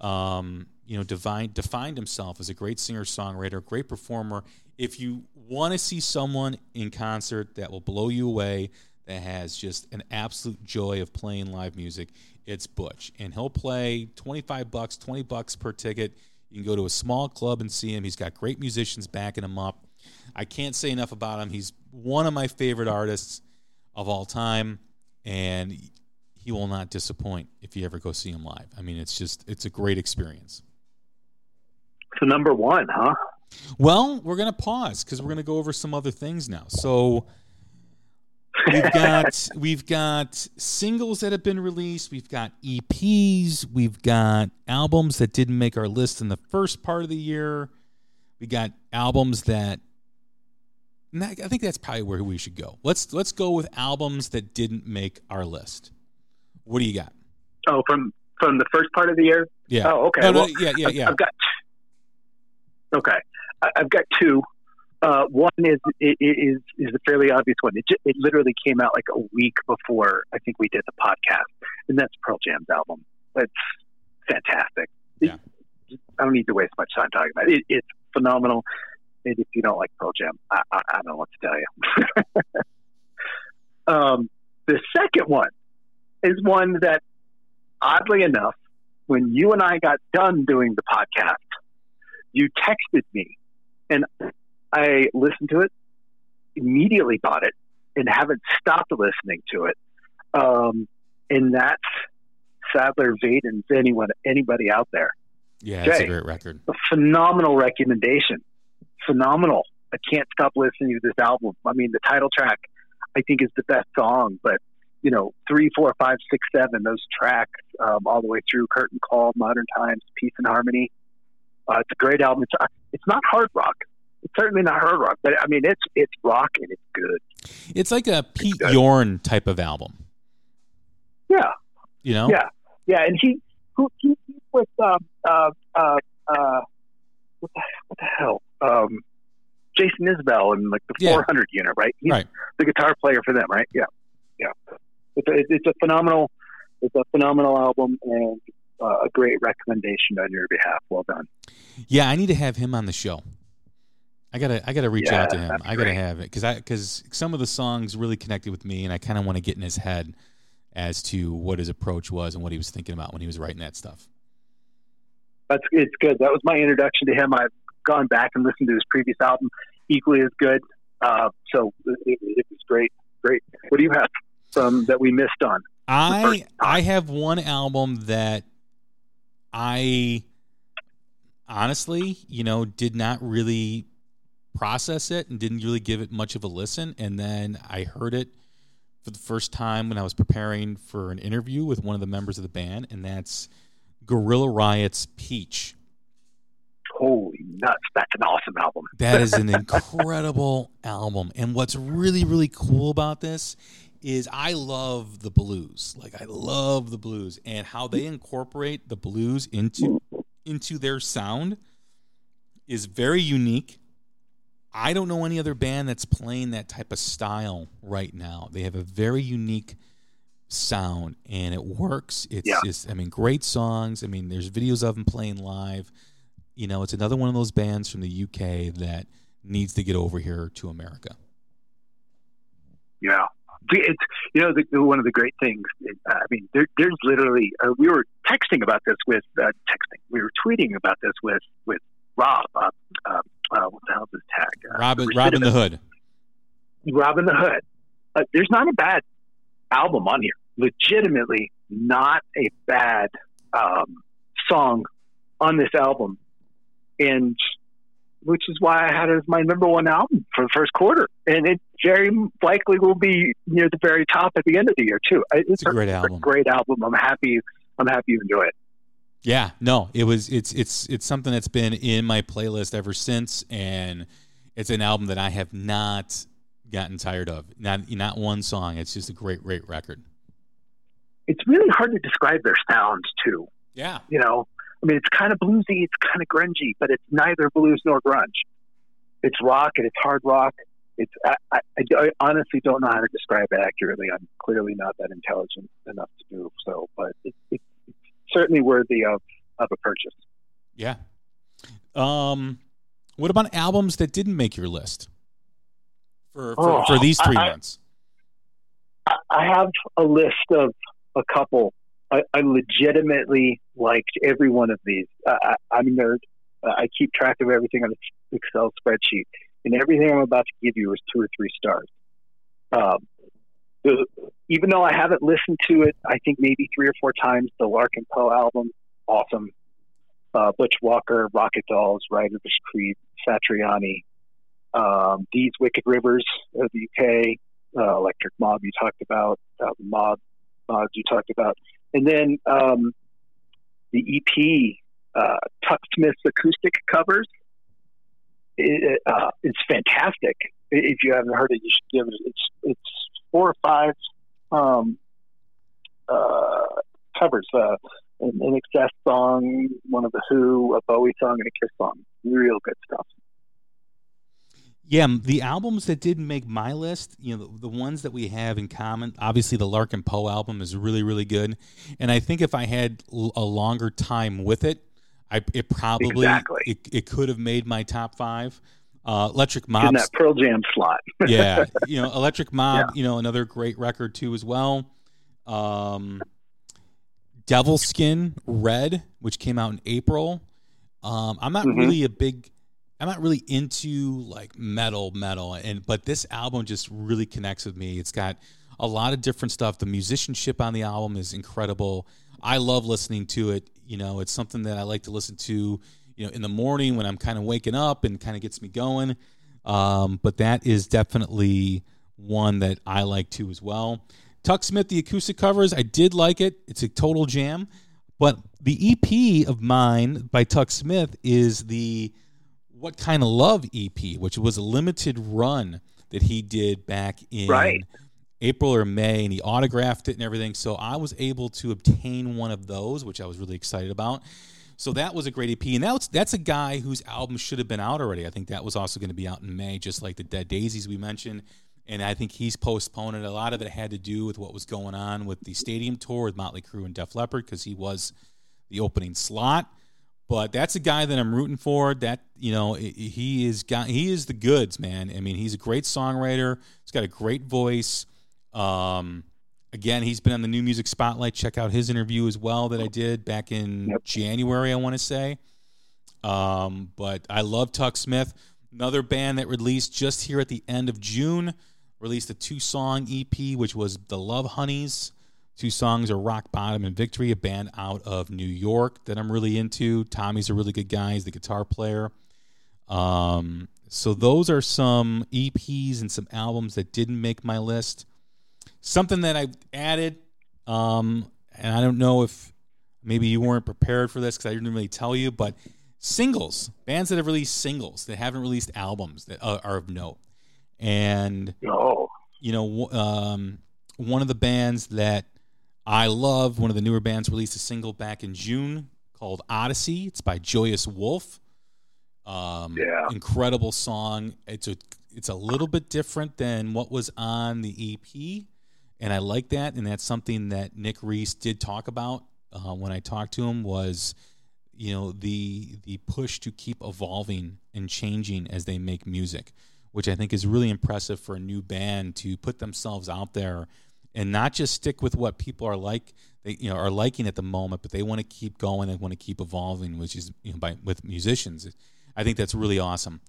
um, you know, defined defined himself as a great singer songwriter, great performer. If you want to see someone in concert that will blow you away, that has just an absolute joy of playing live music, it's Butch, and he'll play twenty five bucks, twenty bucks per ticket. You can go to a small club and see him. He's got great musicians backing him up. I can't say enough about him. He's one of my favorite artists of all time, and he will not disappoint if you ever go see him live. I mean, it's just it's a great experience. So number one, huh? Well, we're gonna pause because we're gonna go over some other things now. So we've got we've got singles that have been released. We've got eps we've got albums that didn't make our list in the first part of the year. We got albums that i think that's probably where we should go. Let's let's go with albums that didn't make our list. What do you got? Oh from from the first part of the year? Yeah. Oh okay. No, no, well, yeah yeah yeah. I've got okay. I've got two uh, one is, is is a fairly obvious one. It, it literally came out like a week before I think we did the podcast, and that's Pearl Jam's album. It's fantastic. Yeah. I don't need to waste much time talking about it. it it's phenomenal. And if you don't like Pearl Jam, I, I, I don't know what to tell you. um, the second one is one that, oddly enough, when you and I got done doing the podcast, you texted me, and I listened to it, immediately bought it, and haven't stopped listening to it. Um, and that's Sadler Vaden's anyone anybody out there. Yeah, it's a great record. A phenomenal recommendation. Phenomenal. I can't stop listening to this album. I mean, the title track, I think, is the best song, but you know, three, four, five, six, seven, those tracks, um, all the way through Curtain Call, Modern Times, Peace and Harmony. Uh, it's a great album. It's, uh, it's not hard rock. Certainly not hard rock, but I mean, it's it's rock and it's good. It's like a Pete Yorn type of album. Yeah. You know. Yeah, yeah, and he who he, he's with um uh uh uh what the, what the hell um Jason Isbell and like the Yeah. 400 unit, right? He's Right. the guitar player for them, right? Yeah, yeah. It's a, it's a phenomenal, it's a phenomenal album and uh, a great recommendation on your behalf. Well done. Yeah, I need to have him on the show. I gotta, I gotta reach Yeah, out to him. I gotta have it because I, because some of the songs really connected with me, and I kind of want to get in his head as to what his approach was and what he was thinking about when he was writing that stuff. That's it's good. That was my introduction to him. I've gone back and listened to his previous album, equally as good. Uh, so it, it, it was great. Great. What do you have from that we missed on? I, I have one album that I honestly, you know, did not really process it and didn't really give it much of a listen. And then I heard it for the first time when I was preparing for an interview with one of the members of the band, and that's Gorilla Riot's Peach. Holy nuts! That's an awesome album. That is an incredible album. And what's really, really cool about this is I love the blues. Like I love the blues and how they incorporate the blues into into their sound is very unique. I don't know any other band that's playing that type of style right now. They have a very unique sound and it works. It's Yeah. just I mean great songs. I mean there's videos of them playing live. You know, it's another one of those bands from the UK that needs to get over here to America. Yeah. It's you know the, one of the great things. uh, I mean, there, there's literally uh, we were texting about this with uh, texting. We were tweeting about this with with Rob. Uh, uh, uh, what the hell's his tag? Uh, Robin Robin the Hood. Robin the Hood. Uh, there's not a bad album on here. Legitimately, not a bad um, song on this album, and which is why I had it as my number one album for the first quarter, and it very likely will be near the very top at the end of the year too. It's, It's a great album. great album. I'm happy. I'm happy you enjoy it. Yeah, no, it was it's it's it's something that's been in my playlist ever since, and it's an album that I have not gotten tired of. Not not one song. It's just a great great record. it's really hard to describe their sounds too. Yeah. You know, I mean, it's kind of bluesy, it's kind of grungy, but it's neither blues nor grunge. It's rock and it's hard rock. It's I, I, I honestly don't know how to describe it accurately. I'm clearly not that intelligent enough to do so, but it, it's certainly worthy of of a purchase. Yeah. Um, what about albums that didn't make your list for for, Oh, for these three I- months? I- I have a list of a couple. I, I legitimately liked every one of these. I, I, I'm a nerd. I keep track of everything on an Excel spreadsheet, and everything I'm about to give you is two or three stars. Um, the, even though I haven't listened to it, I think maybe three or four times. The Larkin Poe album, awesome. Uh, Butch Walker, Rocket Dolls, Ryders Creed, Satriani, um, These Wicked Rivers of the UK, uh, Electric Mob you talked about, uh, Mob mods you talked about, and then um, the EP, uh, Tuk Smith's acoustic covers. It, uh, it's fantastic. If you haven't heard it, you should give it. It's it's four or five um, uh, covers. Uh, an, Excess song, one of the Who, a Bowie song, and a Kiss song. Real good stuff. Yeah, the albums that didn't make my list, you know, the, the ones that we have in common, obviously the Larkin Poe album is really, really good. And I think if I had l- a longer time with it, I, it probably Exactly. it, it could have made my top five. Uh, Electric in Mob, that Pearl Jam slot. yeah, you know, Electric Mob, you know, another great record too as well. Um, Devil Skin Red, which came out in April. Um, I'm not Mhm. really a big, I'm not really into like metal, metal, and but this album just really connects with me. It's got a lot of different stuff. The musicianship on the album is incredible. I love listening to it. You know, it's something that I like to listen to. You know, in the morning when I'm kind of waking up and kind of gets me going. Um, but that is definitely one that I like too as well. Tuk Smith, the acoustic covers, I did like it. It's a total jam. But the EP of mine by Tuk Smith is the What Kind of Love EP, which was a limited run that he did back in Right. April or May, and he autographed it and everything. So I was able to obtain one of those, which I was really excited about. So that was a great EP, and that's that's a guy whose album should have been out already. I think that was also going to be out in May, just like the Dead Daisies we mentioned. And I think he's postponed it. A lot of it had to do with what was going on with the stadium tour with Motley Crue and Def Leppard because he was the opening slot. But that's a guy that I'm rooting for. That you know, he is got he is the goods, man. I mean, he's a great songwriter. He's got a great voice. Um, again, he's been on the New Music Spotlight. Check out his interview as well that I did back in Yep. January. I want to say. Um, but I love Tuk Smith. Another band that released just here at the end of June released a two song EP, which was The Love Honeys. Two songs are Rock Bottom and Victory, a band out of New York that I'm really into. Tommy's a really good guy, he's the guitar player. Um, so those are some EPs and some albums that didn't make my list. Something that I added, um, and I don't know if maybe you weren't prepared for this because I didn't really tell you, but singles, bands that have released singles that haven't released albums that are, are of note. And Oh, you know, um, one of the bands that I love, one of the newer bands, released a single back in June called Odyssey. It's by Joyous Wolf. Um, Yeah. incredible song. It's a it's a little bit different than what was on the EP, and I like that. And that's something that Nick Reese did talk about uh, when I talked to him. Was you know the the push to keep evolving and changing as they make music, which I think is really impressive for a new band to put themselves out there and not just stick with what people are like they you know are liking at the moment, but they want to keep going. They want to keep evolving, which is you know by with musicians. I think that's really awesome.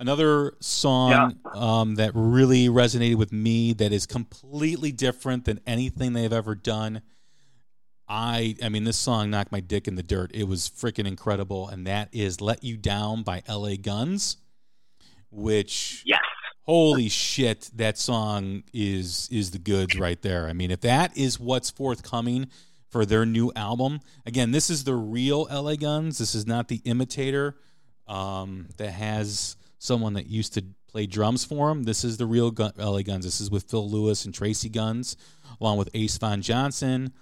Another song um, that really resonated with me that is completely different than anything they've ever done. I I mean this song knocked my dick in the dirt. It was freaking incredible, and that is "Let You Down" by L.A. Guns, which yes. holy shit that song is is the goods right there i mean if that is what's forthcoming for their new album again this is the real la guns this is not the imitator um, that has someone that used to play drums for him this is the real gun, la guns this is with phil lewis and tracy guns along with ace von johnson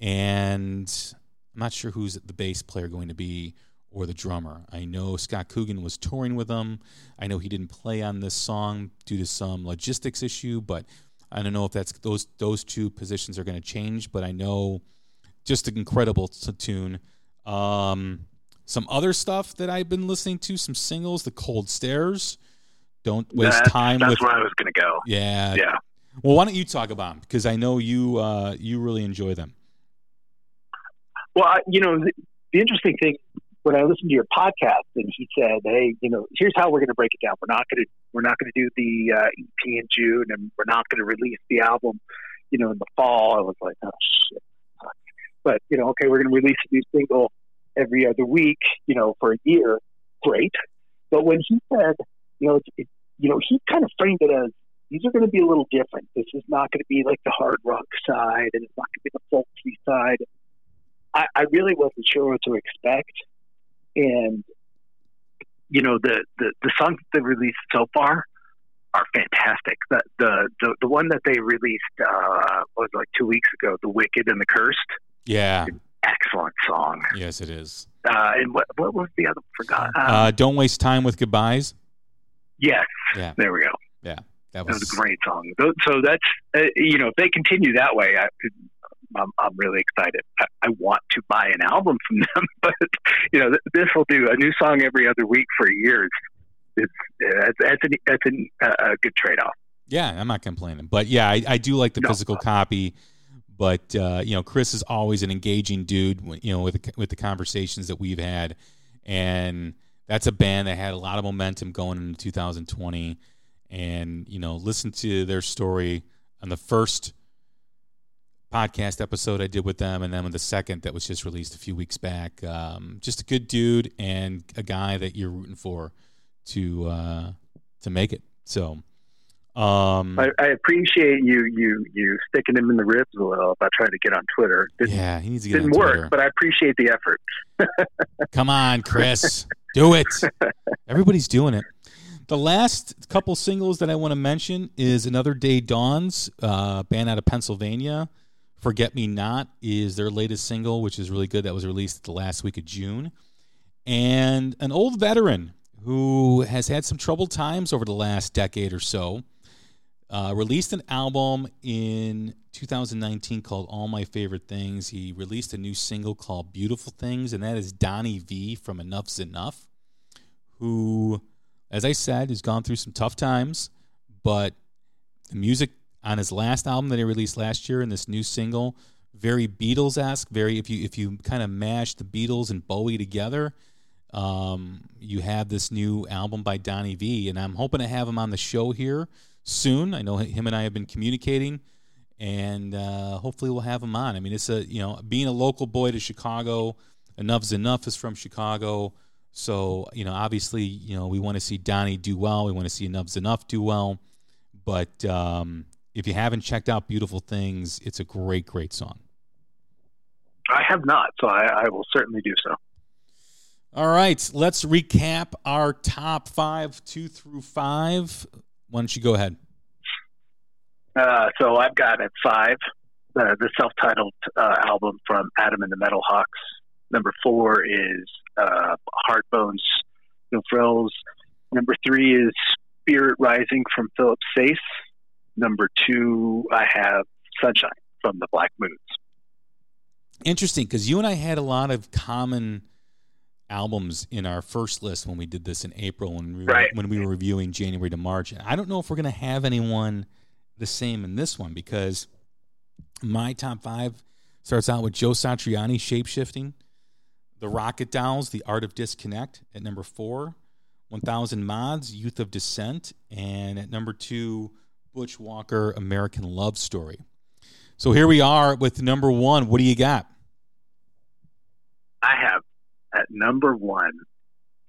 and I'm not sure who's the bass player going to be or the drummer. I know Scott Coogan was touring with them. I know he didn't play on this song due to some logistics issue, but I don't know if that's those those two positions are going to change. But I know just an incredible tune. Um, some other stuff that I've been listening to, some singles, The Cold Stares. Don't waste that's, time that's with. where I was going to go. Yeah. Yeah. Well, why don't you talk about them? Because I know you uh, you really enjoy them. Well, I, you know, the, the interesting thing when I listened to your podcast, and he said, "Hey, you know, here's how we're going to break it down. We're not going to we're not going to do the uh, EP in June, and we're not going to release the album, you know, in the fall." I was like, "Oh shit!" But you know, okay, we're going to release a new single every other week, you know, for a year. Great. But when he said, you know, it, you know, he kind of framed it as these are going to be a little different. This is not going to be like the hard rock side, and it's not going to be the folksy side. I, I really wasn't sure what to expect, and you know, the the, the songs that they've released so far are fantastic. The the the, the one that they released uh, was like two weeks ago, "The Wicked and the Cursed." Yeah. Excellent song. Yes, it is. Uh, and what what was the other? Forgot. Um, Uh, don't waste time with goodbyes. yes. Yeah. There we go. Yeah, that That was, was a great song. So that's uh, you know if they continue that way, I, I'm, I'm really excited. I, I want to buy an album from them, but you know th- this will do a new song every other week for years. It's that's that's, an, that's an, uh, a good trade off. Yeah, I'm not complaining, but yeah, I, I do like the No. physical copy. But uh, you know, Chris is always an engaging dude. You know, with the, with the conversations that we've had, and that's a band that had a lot of momentum going into 2020. And you know, listen to their story on the first podcast episode I did with them, and then with the second that was just released a few weeks back. Um, just a good dude and a guy that you're rooting for to uh, to make it. So. Um, I, I appreciate you you you sticking him in the ribs a little about trying to get on Twitter. Didn't, yeah, he needs to get didn't work, Twitter. but I appreciate the effort. Come on, Chris, do it. Everybody's doing it. The last couple singles that I want to mention is Another Day Dawns, uh, band out of Pennsylvania. Forget Me Not is their latest single, which is really good. That was released the last week of June. And an old veteran who has had some troubled times over the last decade or so uh, released an album in 2019 called All My Favorite Things. He released a new single called Beautiful Things, and that is Donnie Vie from Enuff Z'Nuff, who, as I said, has gone through some tough times, but the music on his last album that he released last year and this new single, very Beatles esque, very if you if you kind of mash the Beatles and Bowie together, um, you have this new album by Donnie Vie, and I'm hoping to have him on the show here soon. I know him and I have been communicating, and uh, hopefully we'll have him on. I mean, it's a you know being a local boy to Chicago, Enuff Z'Nuff is from Chicago, so you know obviously you know we want to see Donnie do well. We want to see Enuff Z'Nuff do well, but um, if you haven't checked out Beautiful Things, it's a great great song. I have not, so I, I will certainly do so. All right, let's recap our top five, two through five. Why don't you go ahead? Uh, so I've got at five uh, the self-titled uh, album from Adam and the Metal Hawks. Number four is uh, Hardbones, No Frills. Number three is Spirit Rising from Philip Sayce. Number two, I have Sunshine from the Black Moods. Interesting, because you and I had a lot of common albums in our first list when we did this in April when we were, Right. when we were reviewing January to March. I don't know if we're going to have anyone the same in this one because my top five starts out with Joe Satriani, Shapeshifting, The Rocket Dolls, The Art of Disconnect at number four, 1000 Mods, Youth of Dissent, and at number two, Butch Walker, American Love Story. So here we are with number one. What do you got? I have at number one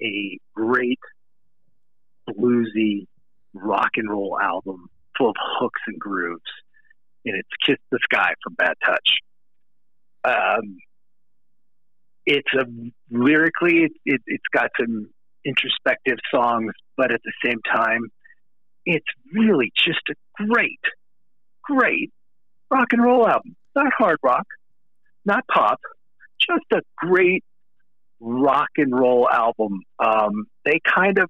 a great bluesy rock and roll album full of hooks and grooves, and it's "Kiss the Sky" from Bad Touch. Um, it's a lyrically, it, it, it's got some introspective songs, but at the same time, it's really just a great, great rock and roll album. Not hard rock, not pop, just a great rock and roll album. Um, they kind of,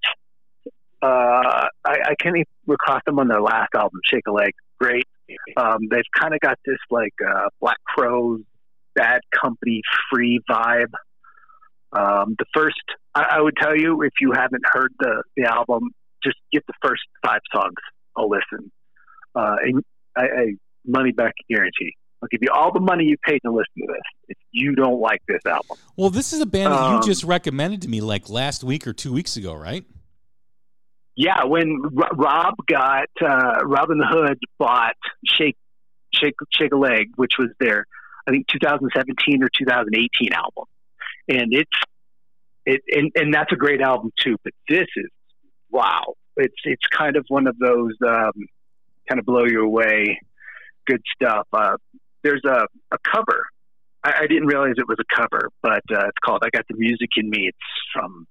uh, I, I can't even recall them on their last album, Shake a Leg. Great. Um, they've kind of got this like uh, Black Crowes, Bad Company, free vibe. Um, the first, I, I would tell you, if you haven't heard the, the album, just get the first five songs a listen. Uh, and I, I money back guarantee. I'll give you all the money you paid to listen to this if you don't like this album. Well, this is a band that um, you just recommended to me like last week or two weeks ago, right? Yeah, when Rob got uh, Robin Hood bought Shake Shake Shake a Leg, which was their I think 2017 or 2018 album, and it's it and, and that's a great album too. But this is wow, it's it's kind of one of those um, kind of blow you away good stuff. Uh, there's a, a cover. I, I, didn't realize it was a cover, but uh, it's called "I Got the Music in Me." It's from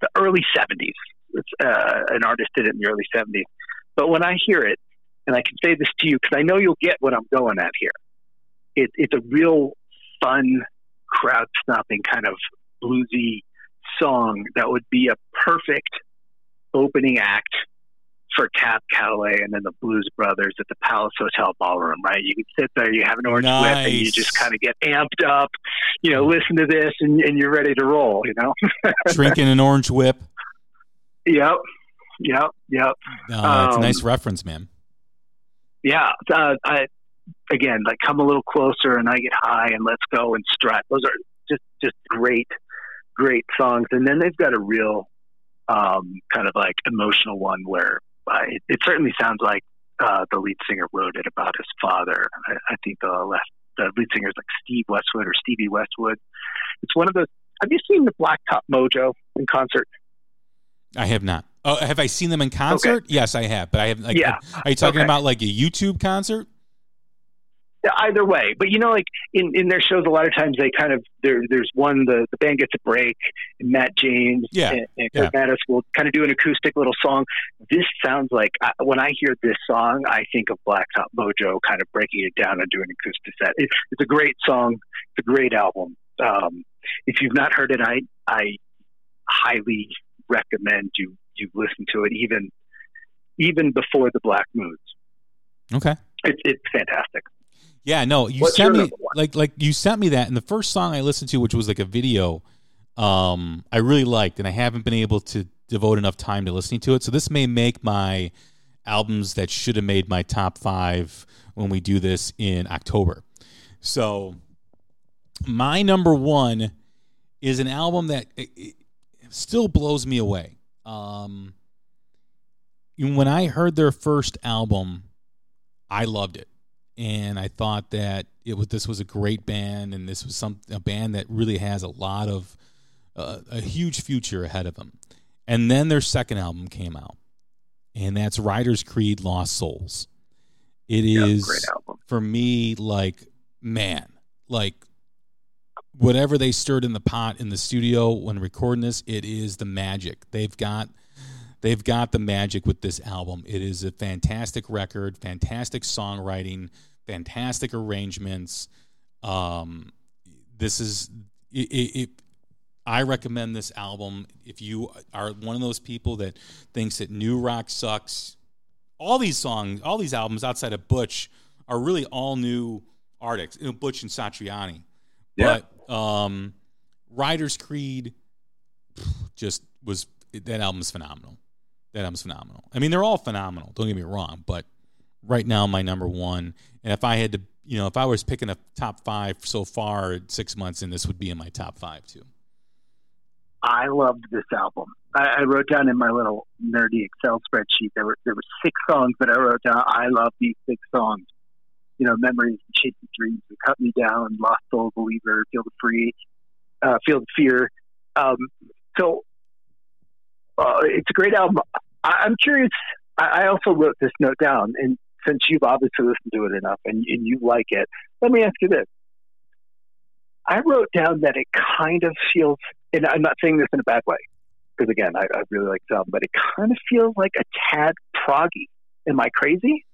the early '70s. It's, uh, an artist did it in the early '70s. But when I hear it, and I can say this to you because I know you'll get what I'm going at here. It, it's a real fun, crowd stopping kind of bluesy song that would be a perfect opening act for Cab Calloway and then the Blues Brothers at the Palace Hotel Ballroom, right? You can sit there, you have an orange nice. whip, and you just kind of get amped up, you know, listen to this, and, and you're ready to roll, you know? Drinking an orange whip. Yep. Yep. Yep. Uh, it's um, a nice reference, man. Yeah. Uh, I, again, like come a little closer and I get high and let's go and strut. Those are just, just great, great songs. And then they've got a real, um, kind of like emotional one where it, it, certainly sounds like uh, the lead singer wrote it about his father. I, I think the left, the lead singer is like Steve Westwood or Stevie Westwood. It's one of those. Have you seen the Blacktop Mojo in concert? I have not. Oh, have I seen them in concert? Okay. Yes, I have. But I have. Like, yeah. Are you talking okay. about like a YouTube concert? Either way. But you know, like in, in their shows, a lot of times they kind of there. There's one the the band gets a break, and Matt James yeah. and, and Kurt yeah. Mattis will kind of do an acoustic little song. This sounds like when I hear this song, I think of Blacktop Mojo kind of breaking it down and doing an acoustic set. It, it's a great song. It's a great album. Um, if you've not heard it, I I highly recommend you you listen to it even even before the Black Moods. Okay. It's it's fantastic. Yeah, no, you What's sent me like like you sent me that, and the first song I listened to, which was like a video, um, I really liked, and I haven't been able to devote enough time to listening to it. So this may make my albums that should have made my top five when we do this in October. So my number one is an album that still blows me away. Um, when I heard their first album, I loved it and I thought that it was this was a great band, and this was some a band that really has a lot of uh, a huge future ahead of them. And then their second album came out, and that's Ryders Creed Lost Souls. It is yeah, for me like man, like whatever they stirred in the pot in the studio when recording this, it is the magic. They've got they've got the magic with this album. It is a fantastic record, fantastic songwriting, fantastic arrangements. Um, this is it, it, I recommend this album if you are one of those people that thinks that new rock sucks. All these songs, all these albums outside of Butch are really all new artists, you know, Butch and Satriani. Yeah. But um, Ryders Creed just was that album's phenomenal. That album's phenomenal. I mean, they're all phenomenal. Don't get me wrong, but right now my number one. And if I had to, you know, if I was picking a top five so far, six months in, this would be in my top five too. I loved this album. I, I wrote down in my little nerdy Excel spreadsheet there were there were six songs that I wrote down. I love these six songs. You know, memories, and chasing dreams, and cut me down, lost soul, believer, feel the free, uh, feel the fear. Um, so uh, it's a great album. I, I'm curious. I, I also wrote this note down, and since you've obviously listened to it enough and, and you like it, let me ask you this. I wrote down that it kind of feels, and I'm not saying this in a bad way, because again, I, I really like the album, but it kind of feels like a tad proggy. Am I crazy?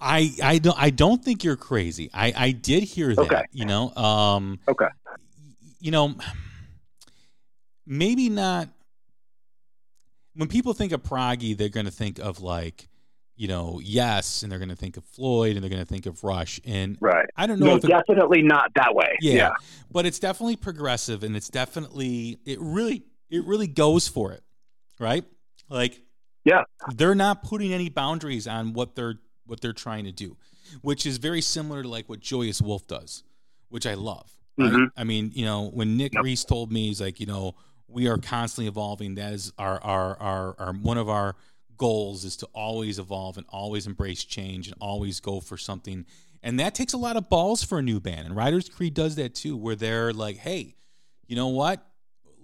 I I don't I don't think you're crazy. I I did hear that. Okay. You know. Um. Okay. You know, maybe not. When people think of proggy, they're going to think of like, you know, Yes, and they're going to think of Floyd, and they're going to think of Rush, and Right. I don't know No, if it, definitely not that way. yeah, yeah. but it's definitely progressive, and it's definitely it really it really goes for it, right? Like, Yeah. they're not putting any boundaries on what they're what they're trying to do, which is very similar to like what Joyous Wolf does, which I love. Right? Mhm. I mean, you know, when Nick Yep. Reese told me, he's like, you know, we are constantly evolving. That is our our our, our one of our goals is to always evolve and always embrace change and always go for something. And that takes a lot of balls for a new band. And Ryders Creed does that too, where they're like, hey, you know what?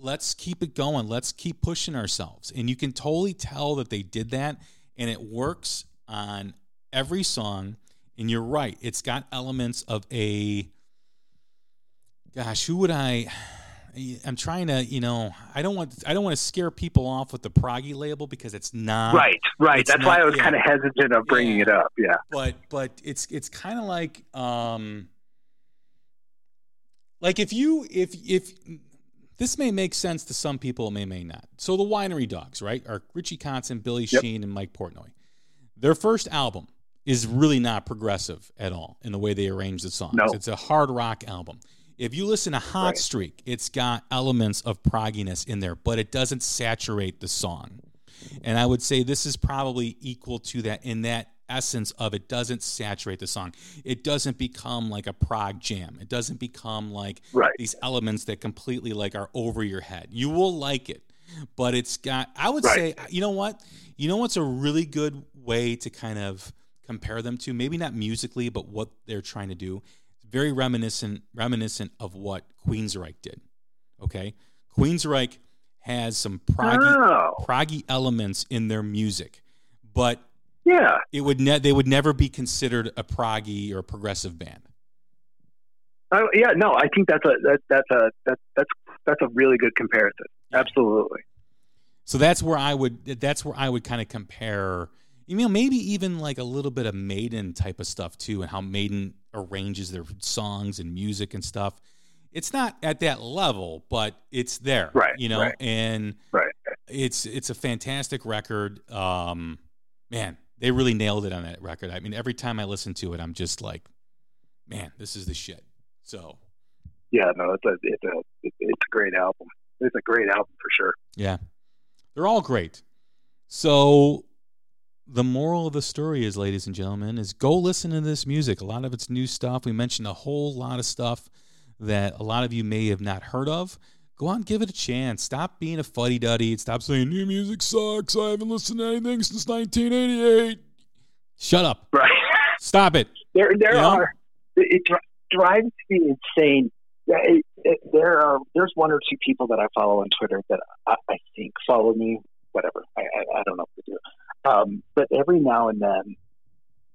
Let's keep it going. Let's keep pushing ourselves. And you can totally tell that they did that. And it works on every song. And you're right. It's got elements of a gosh, who would I I'm trying to, you know, I don't want I don't want to scare people off with the proggy label because it's not Right. Right. That's why I was yeah. kind of hesitant of bringing Yeah. it up. Yeah. but but it's it's kind of like um like if you if if this may make sense to some people it may may not so the winery dogs right are richie Kotzen, billy Yep. sheehan and mike portnoy their first album is really not progressive at all in the way they arrange the songs No. it's a hard rock album if you listen to hot Right. streak it's got elements of progginess in there but it doesn't saturate the song and I would say this is probably equal to that in that essence of it doesn't saturate the song. It doesn't become like a prog jam. It doesn't become like Right. these elements that completely like are over your head. You will like it, but it's got I would Right. say you know what? You know what's a really good way to kind of compare them to? Maybe not musically, but what they're trying to do. Very reminiscent reminiscent of what Queensryche did. Okay? Queensryche has some proggy Oh. proggy elements in their music, but Yeah. it would ne- they would never be considered a proggy or a progressive band. Oh, yeah. No, I think that's a that, that's a that, that's that's a really good comparison. Absolutely. So that's where I would that's where I would kind of compare. You know, maybe even like a little bit of Maiden type of stuff too, and how Maiden arranges their songs and music and stuff. It's not at that level, but it's there, Right, You know, right. and Right. it's it's a fantastic record. Um, man, they really nailed it on that record. I mean, every time I listen to it, I'm just like, man, this is the shit. So Yeah. No, it's a it's a it's a great album. It's a great album for sure. yeah, they're all great. So the moral of the story is, ladies and gentlemen, is go listen to this music. A lot of it's new stuff. We mentioned a whole lot of stuff that a lot of you may have not heard of. Go out and give it a chance. Stop being a fuddy duddy. Stop saying new music sucks. I haven't listened to anything since 1988. Shut up. Right. Stop it. There, there You know? are. It, drives me insane. Yeah, it, it, there are. There's one or two people that I follow on Twitter that I, I think follow me. Whatever. I, I, I don't know what they do. Um, but every now and then,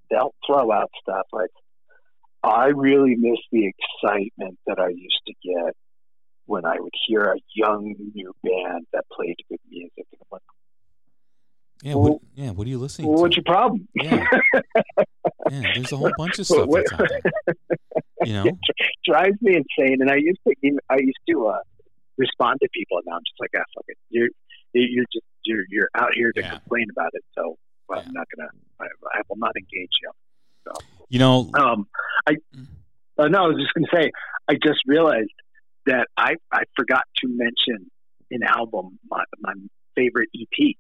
they'll throw out stuff like, "I really miss the excitement that I used to get when I would hear a young new band that played good music." And I'm like, Yeah. Well- What, yeah. What are you listening well, to? what's your problem? Yeah. Yeah. There's a whole bunch of stuff that's out there. You know. drives me insane. And I used to, I used to uh, respond to people, and now I'm just like, ah, fuck it. You're, you're just, you're, you're out here to Yeah. complain about it. So well, Yeah. I'm not gonna, I, I will not engage you. You know. Um, I, uh, no, I was just gonna say, I just realized that I, I forgot to mention an album, my, my favorite EP,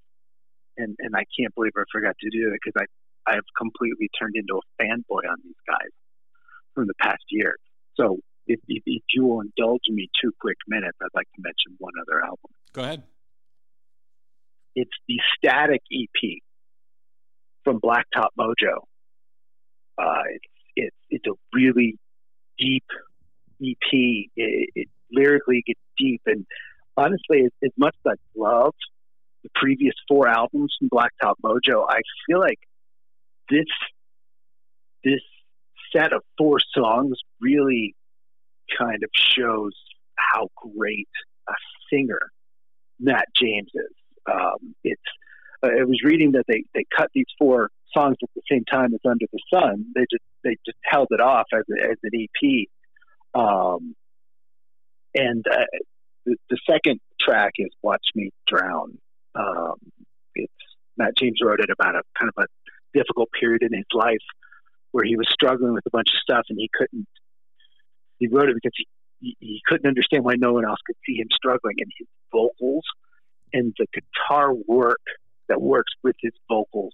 and and I can't believe I forgot to do it because I, I have completely turned into a fanboy on these guys from the past year. So if, if, if you will indulge me two quick minutes, I'd like to mention one other album. Go ahead. It's the Static EP from Blacktop Mojo. Uh, it's it's it's a really deep EP. It, it lyrically gets deep, and honestly, as, as much as I love the previous four albums from Blacktop Mojo, I feel like this this set of four songs really kind of shows how great a singer Matt James is. Um, it's uh, I was reading that they they cut these four songs at the same time as Under the Sun. They just they just held it off as, a, as an EP. Um, and uh, the, the, second track is "Watch Me Drown." Um, it's Matt James wrote it about a kind of a difficult period in his life where he was struggling with a bunch of stuff and he couldn't. He wrote it because he, he couldn't understand why no one else could see him struggling, and his vocals and the guitar work that works with his vocals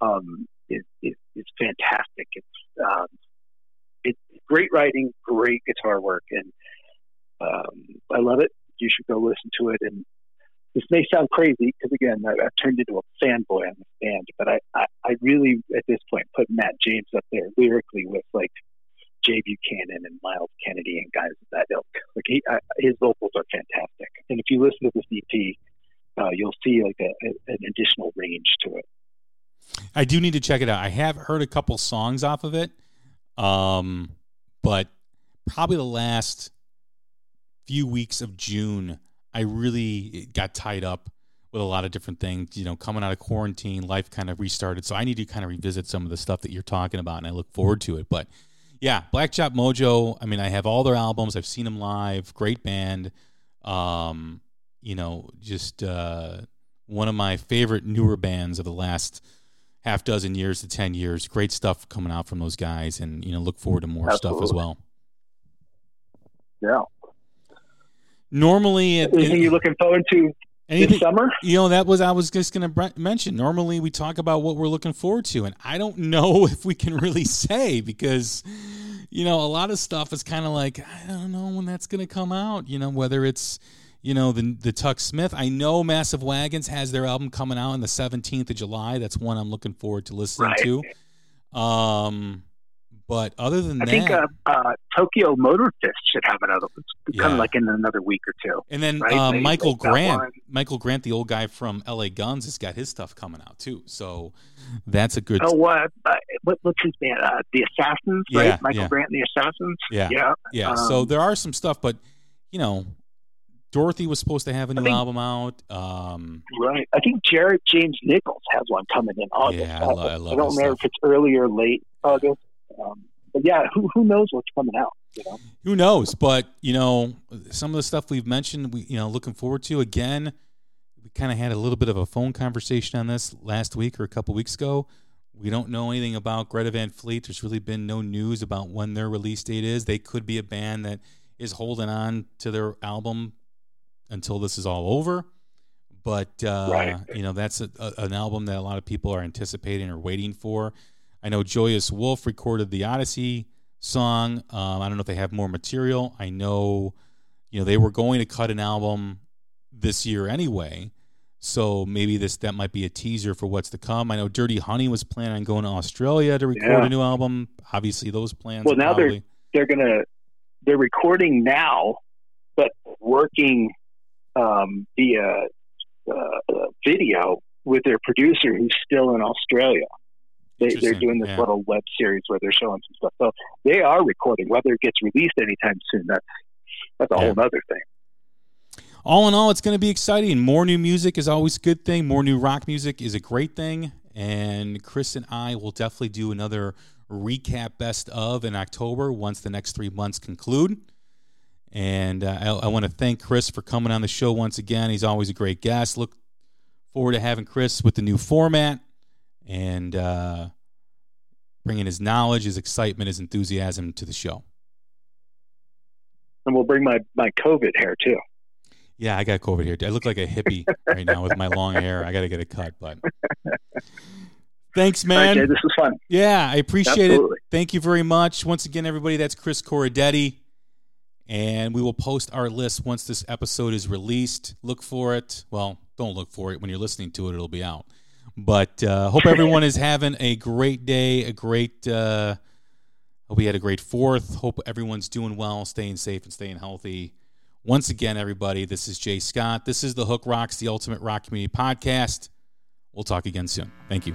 um, is, is, is fantastic. It's um, it's great writing, great guitar work, and um, I love it. You should go listen to it. And this may sound crazy because again, I, have turned into a fanboy on this band, but I, I, I really at this point put Matt James up there lyrically with like Jay Buchanan and Myles Kennedy and guys of that ilk. Like he, I, his vocals are fantastic, and if you listen to this EP, uh, you'll see like a, a, an additional range to it. I do need to check it out. I have heard a couple songs off of it, um, but probably the last few weeks of June, I really got tied up with a lot of different things. You know, coming out of quarantine, life kind of restarted. So I need to kind of revisit some of the stuff that you're talking about, and I look forward to it. But yeah, Blacktop Mojo. I mean, I have all their albums. I've seen them live. Great band. Um, you know, just uh, one of my favorite newer bands of the last half dozen years to 10 years. Great stuff coming out from those guys, and, you know, look forward to more Absolutely. stuff as well. Yeah. Normally, anything you're looking forward to Anything, this summer? You know, that was I was just going to mention. Normally, we talk about what we're looking forward to, and I don't know if we can really say because, you know, a lot of stuff is kind of like I don't know when that's going to come out. You know, whether it's you know the the Tuk Smith. I know Massive Wagons has their album coming out on the seventeenth of July. That's one I'm looking forward to listening right. to. Um, but other than I that, I think uh, uh, Tokyo Motor Fist should have another. It's yeah. like in another week or two. And then right? uh, Michael Grant, Michael Grant, the old guy from L.A. Guns, has got his stuff coming out too. So that's a good. Oh, what? Uh, what what's his band? Uh, the Assassins, yeah, right? Michael yeah. Grant and the Assassins. Yeah, yeah, yeah. Um, so there are some stuff, but you know, Dorothy was supposed to have a new think, album out. Um, right. I think Jared James Nichols has one coming in August. Yeah, I, lo- I, love I don't know if it's early or late August. Um, but yeah, who who knows what's coming out? You know? Who knows? But you know, some of the stuff we've mentioned, we you know, looking forward to. Again, we kind of had a little bit of a phone conversation on this last week or a couple weeks ago. We don't know anything about Greta Van Fleet. There's really been no news about when their release date is. They could be a band that is holding on to their album until this is all over. But uh, right. you know that's a, a, an album that a lot of people are anticipating or waiting for. I know Joyous Wolf recorded the Odyssey song. Um, I don't know if they have more material. I know, you know, they were going to cut an album this year anyway. So maybe this that might be a teaser for what's to come. I know Dirty Honey was planning on going to Australia to record yeah. a new album. Obviously, those plans. Well, now probably... they're they're gonna they're recording now, but working um, via uh, video with their producer who's still in Australia. They, are doing this yeah. little web series where they're showing some stuff. So they are recording. Whether it gets released anytime soon, that's that's a yeah. whole other thing. All in all, it's going to be exciting. More new music is always a good thing. More new rock music is a great thing. And Chris and I will definitely do another recap best of in October once the next three months conclude. And uh, I, I want to thank Chris for coming on the show once again. He's always a great guest. Look forward to having Chris with the new format and uh, bringing his knowledge, his excitement, his enthusiasm to the show. And we'll bring my, my COVID hair too. Yeah, I got COVID here. I look like a hippie right now with my long hair. I got to get it cut, but thanks, man. Right, this was fun. Yeah, I appreciate Absolutely. it. Thank you very much. Once again, everybody, that's Chris Corradetti. And we will post our list once this episode is released. Look for it. Well, don't look for it. When you're listening to it, it'll be out. But uh, hope everyone is having a great day, a great. Uh, hope we had a great fourth. Hope everyone's doing well, staying safe, and staying healthy. Once again, everybody, this is Jay Scott. This is the Hook Rocks, the Ultimate Rock Community Podcast. We'll talk again soon. Thank you.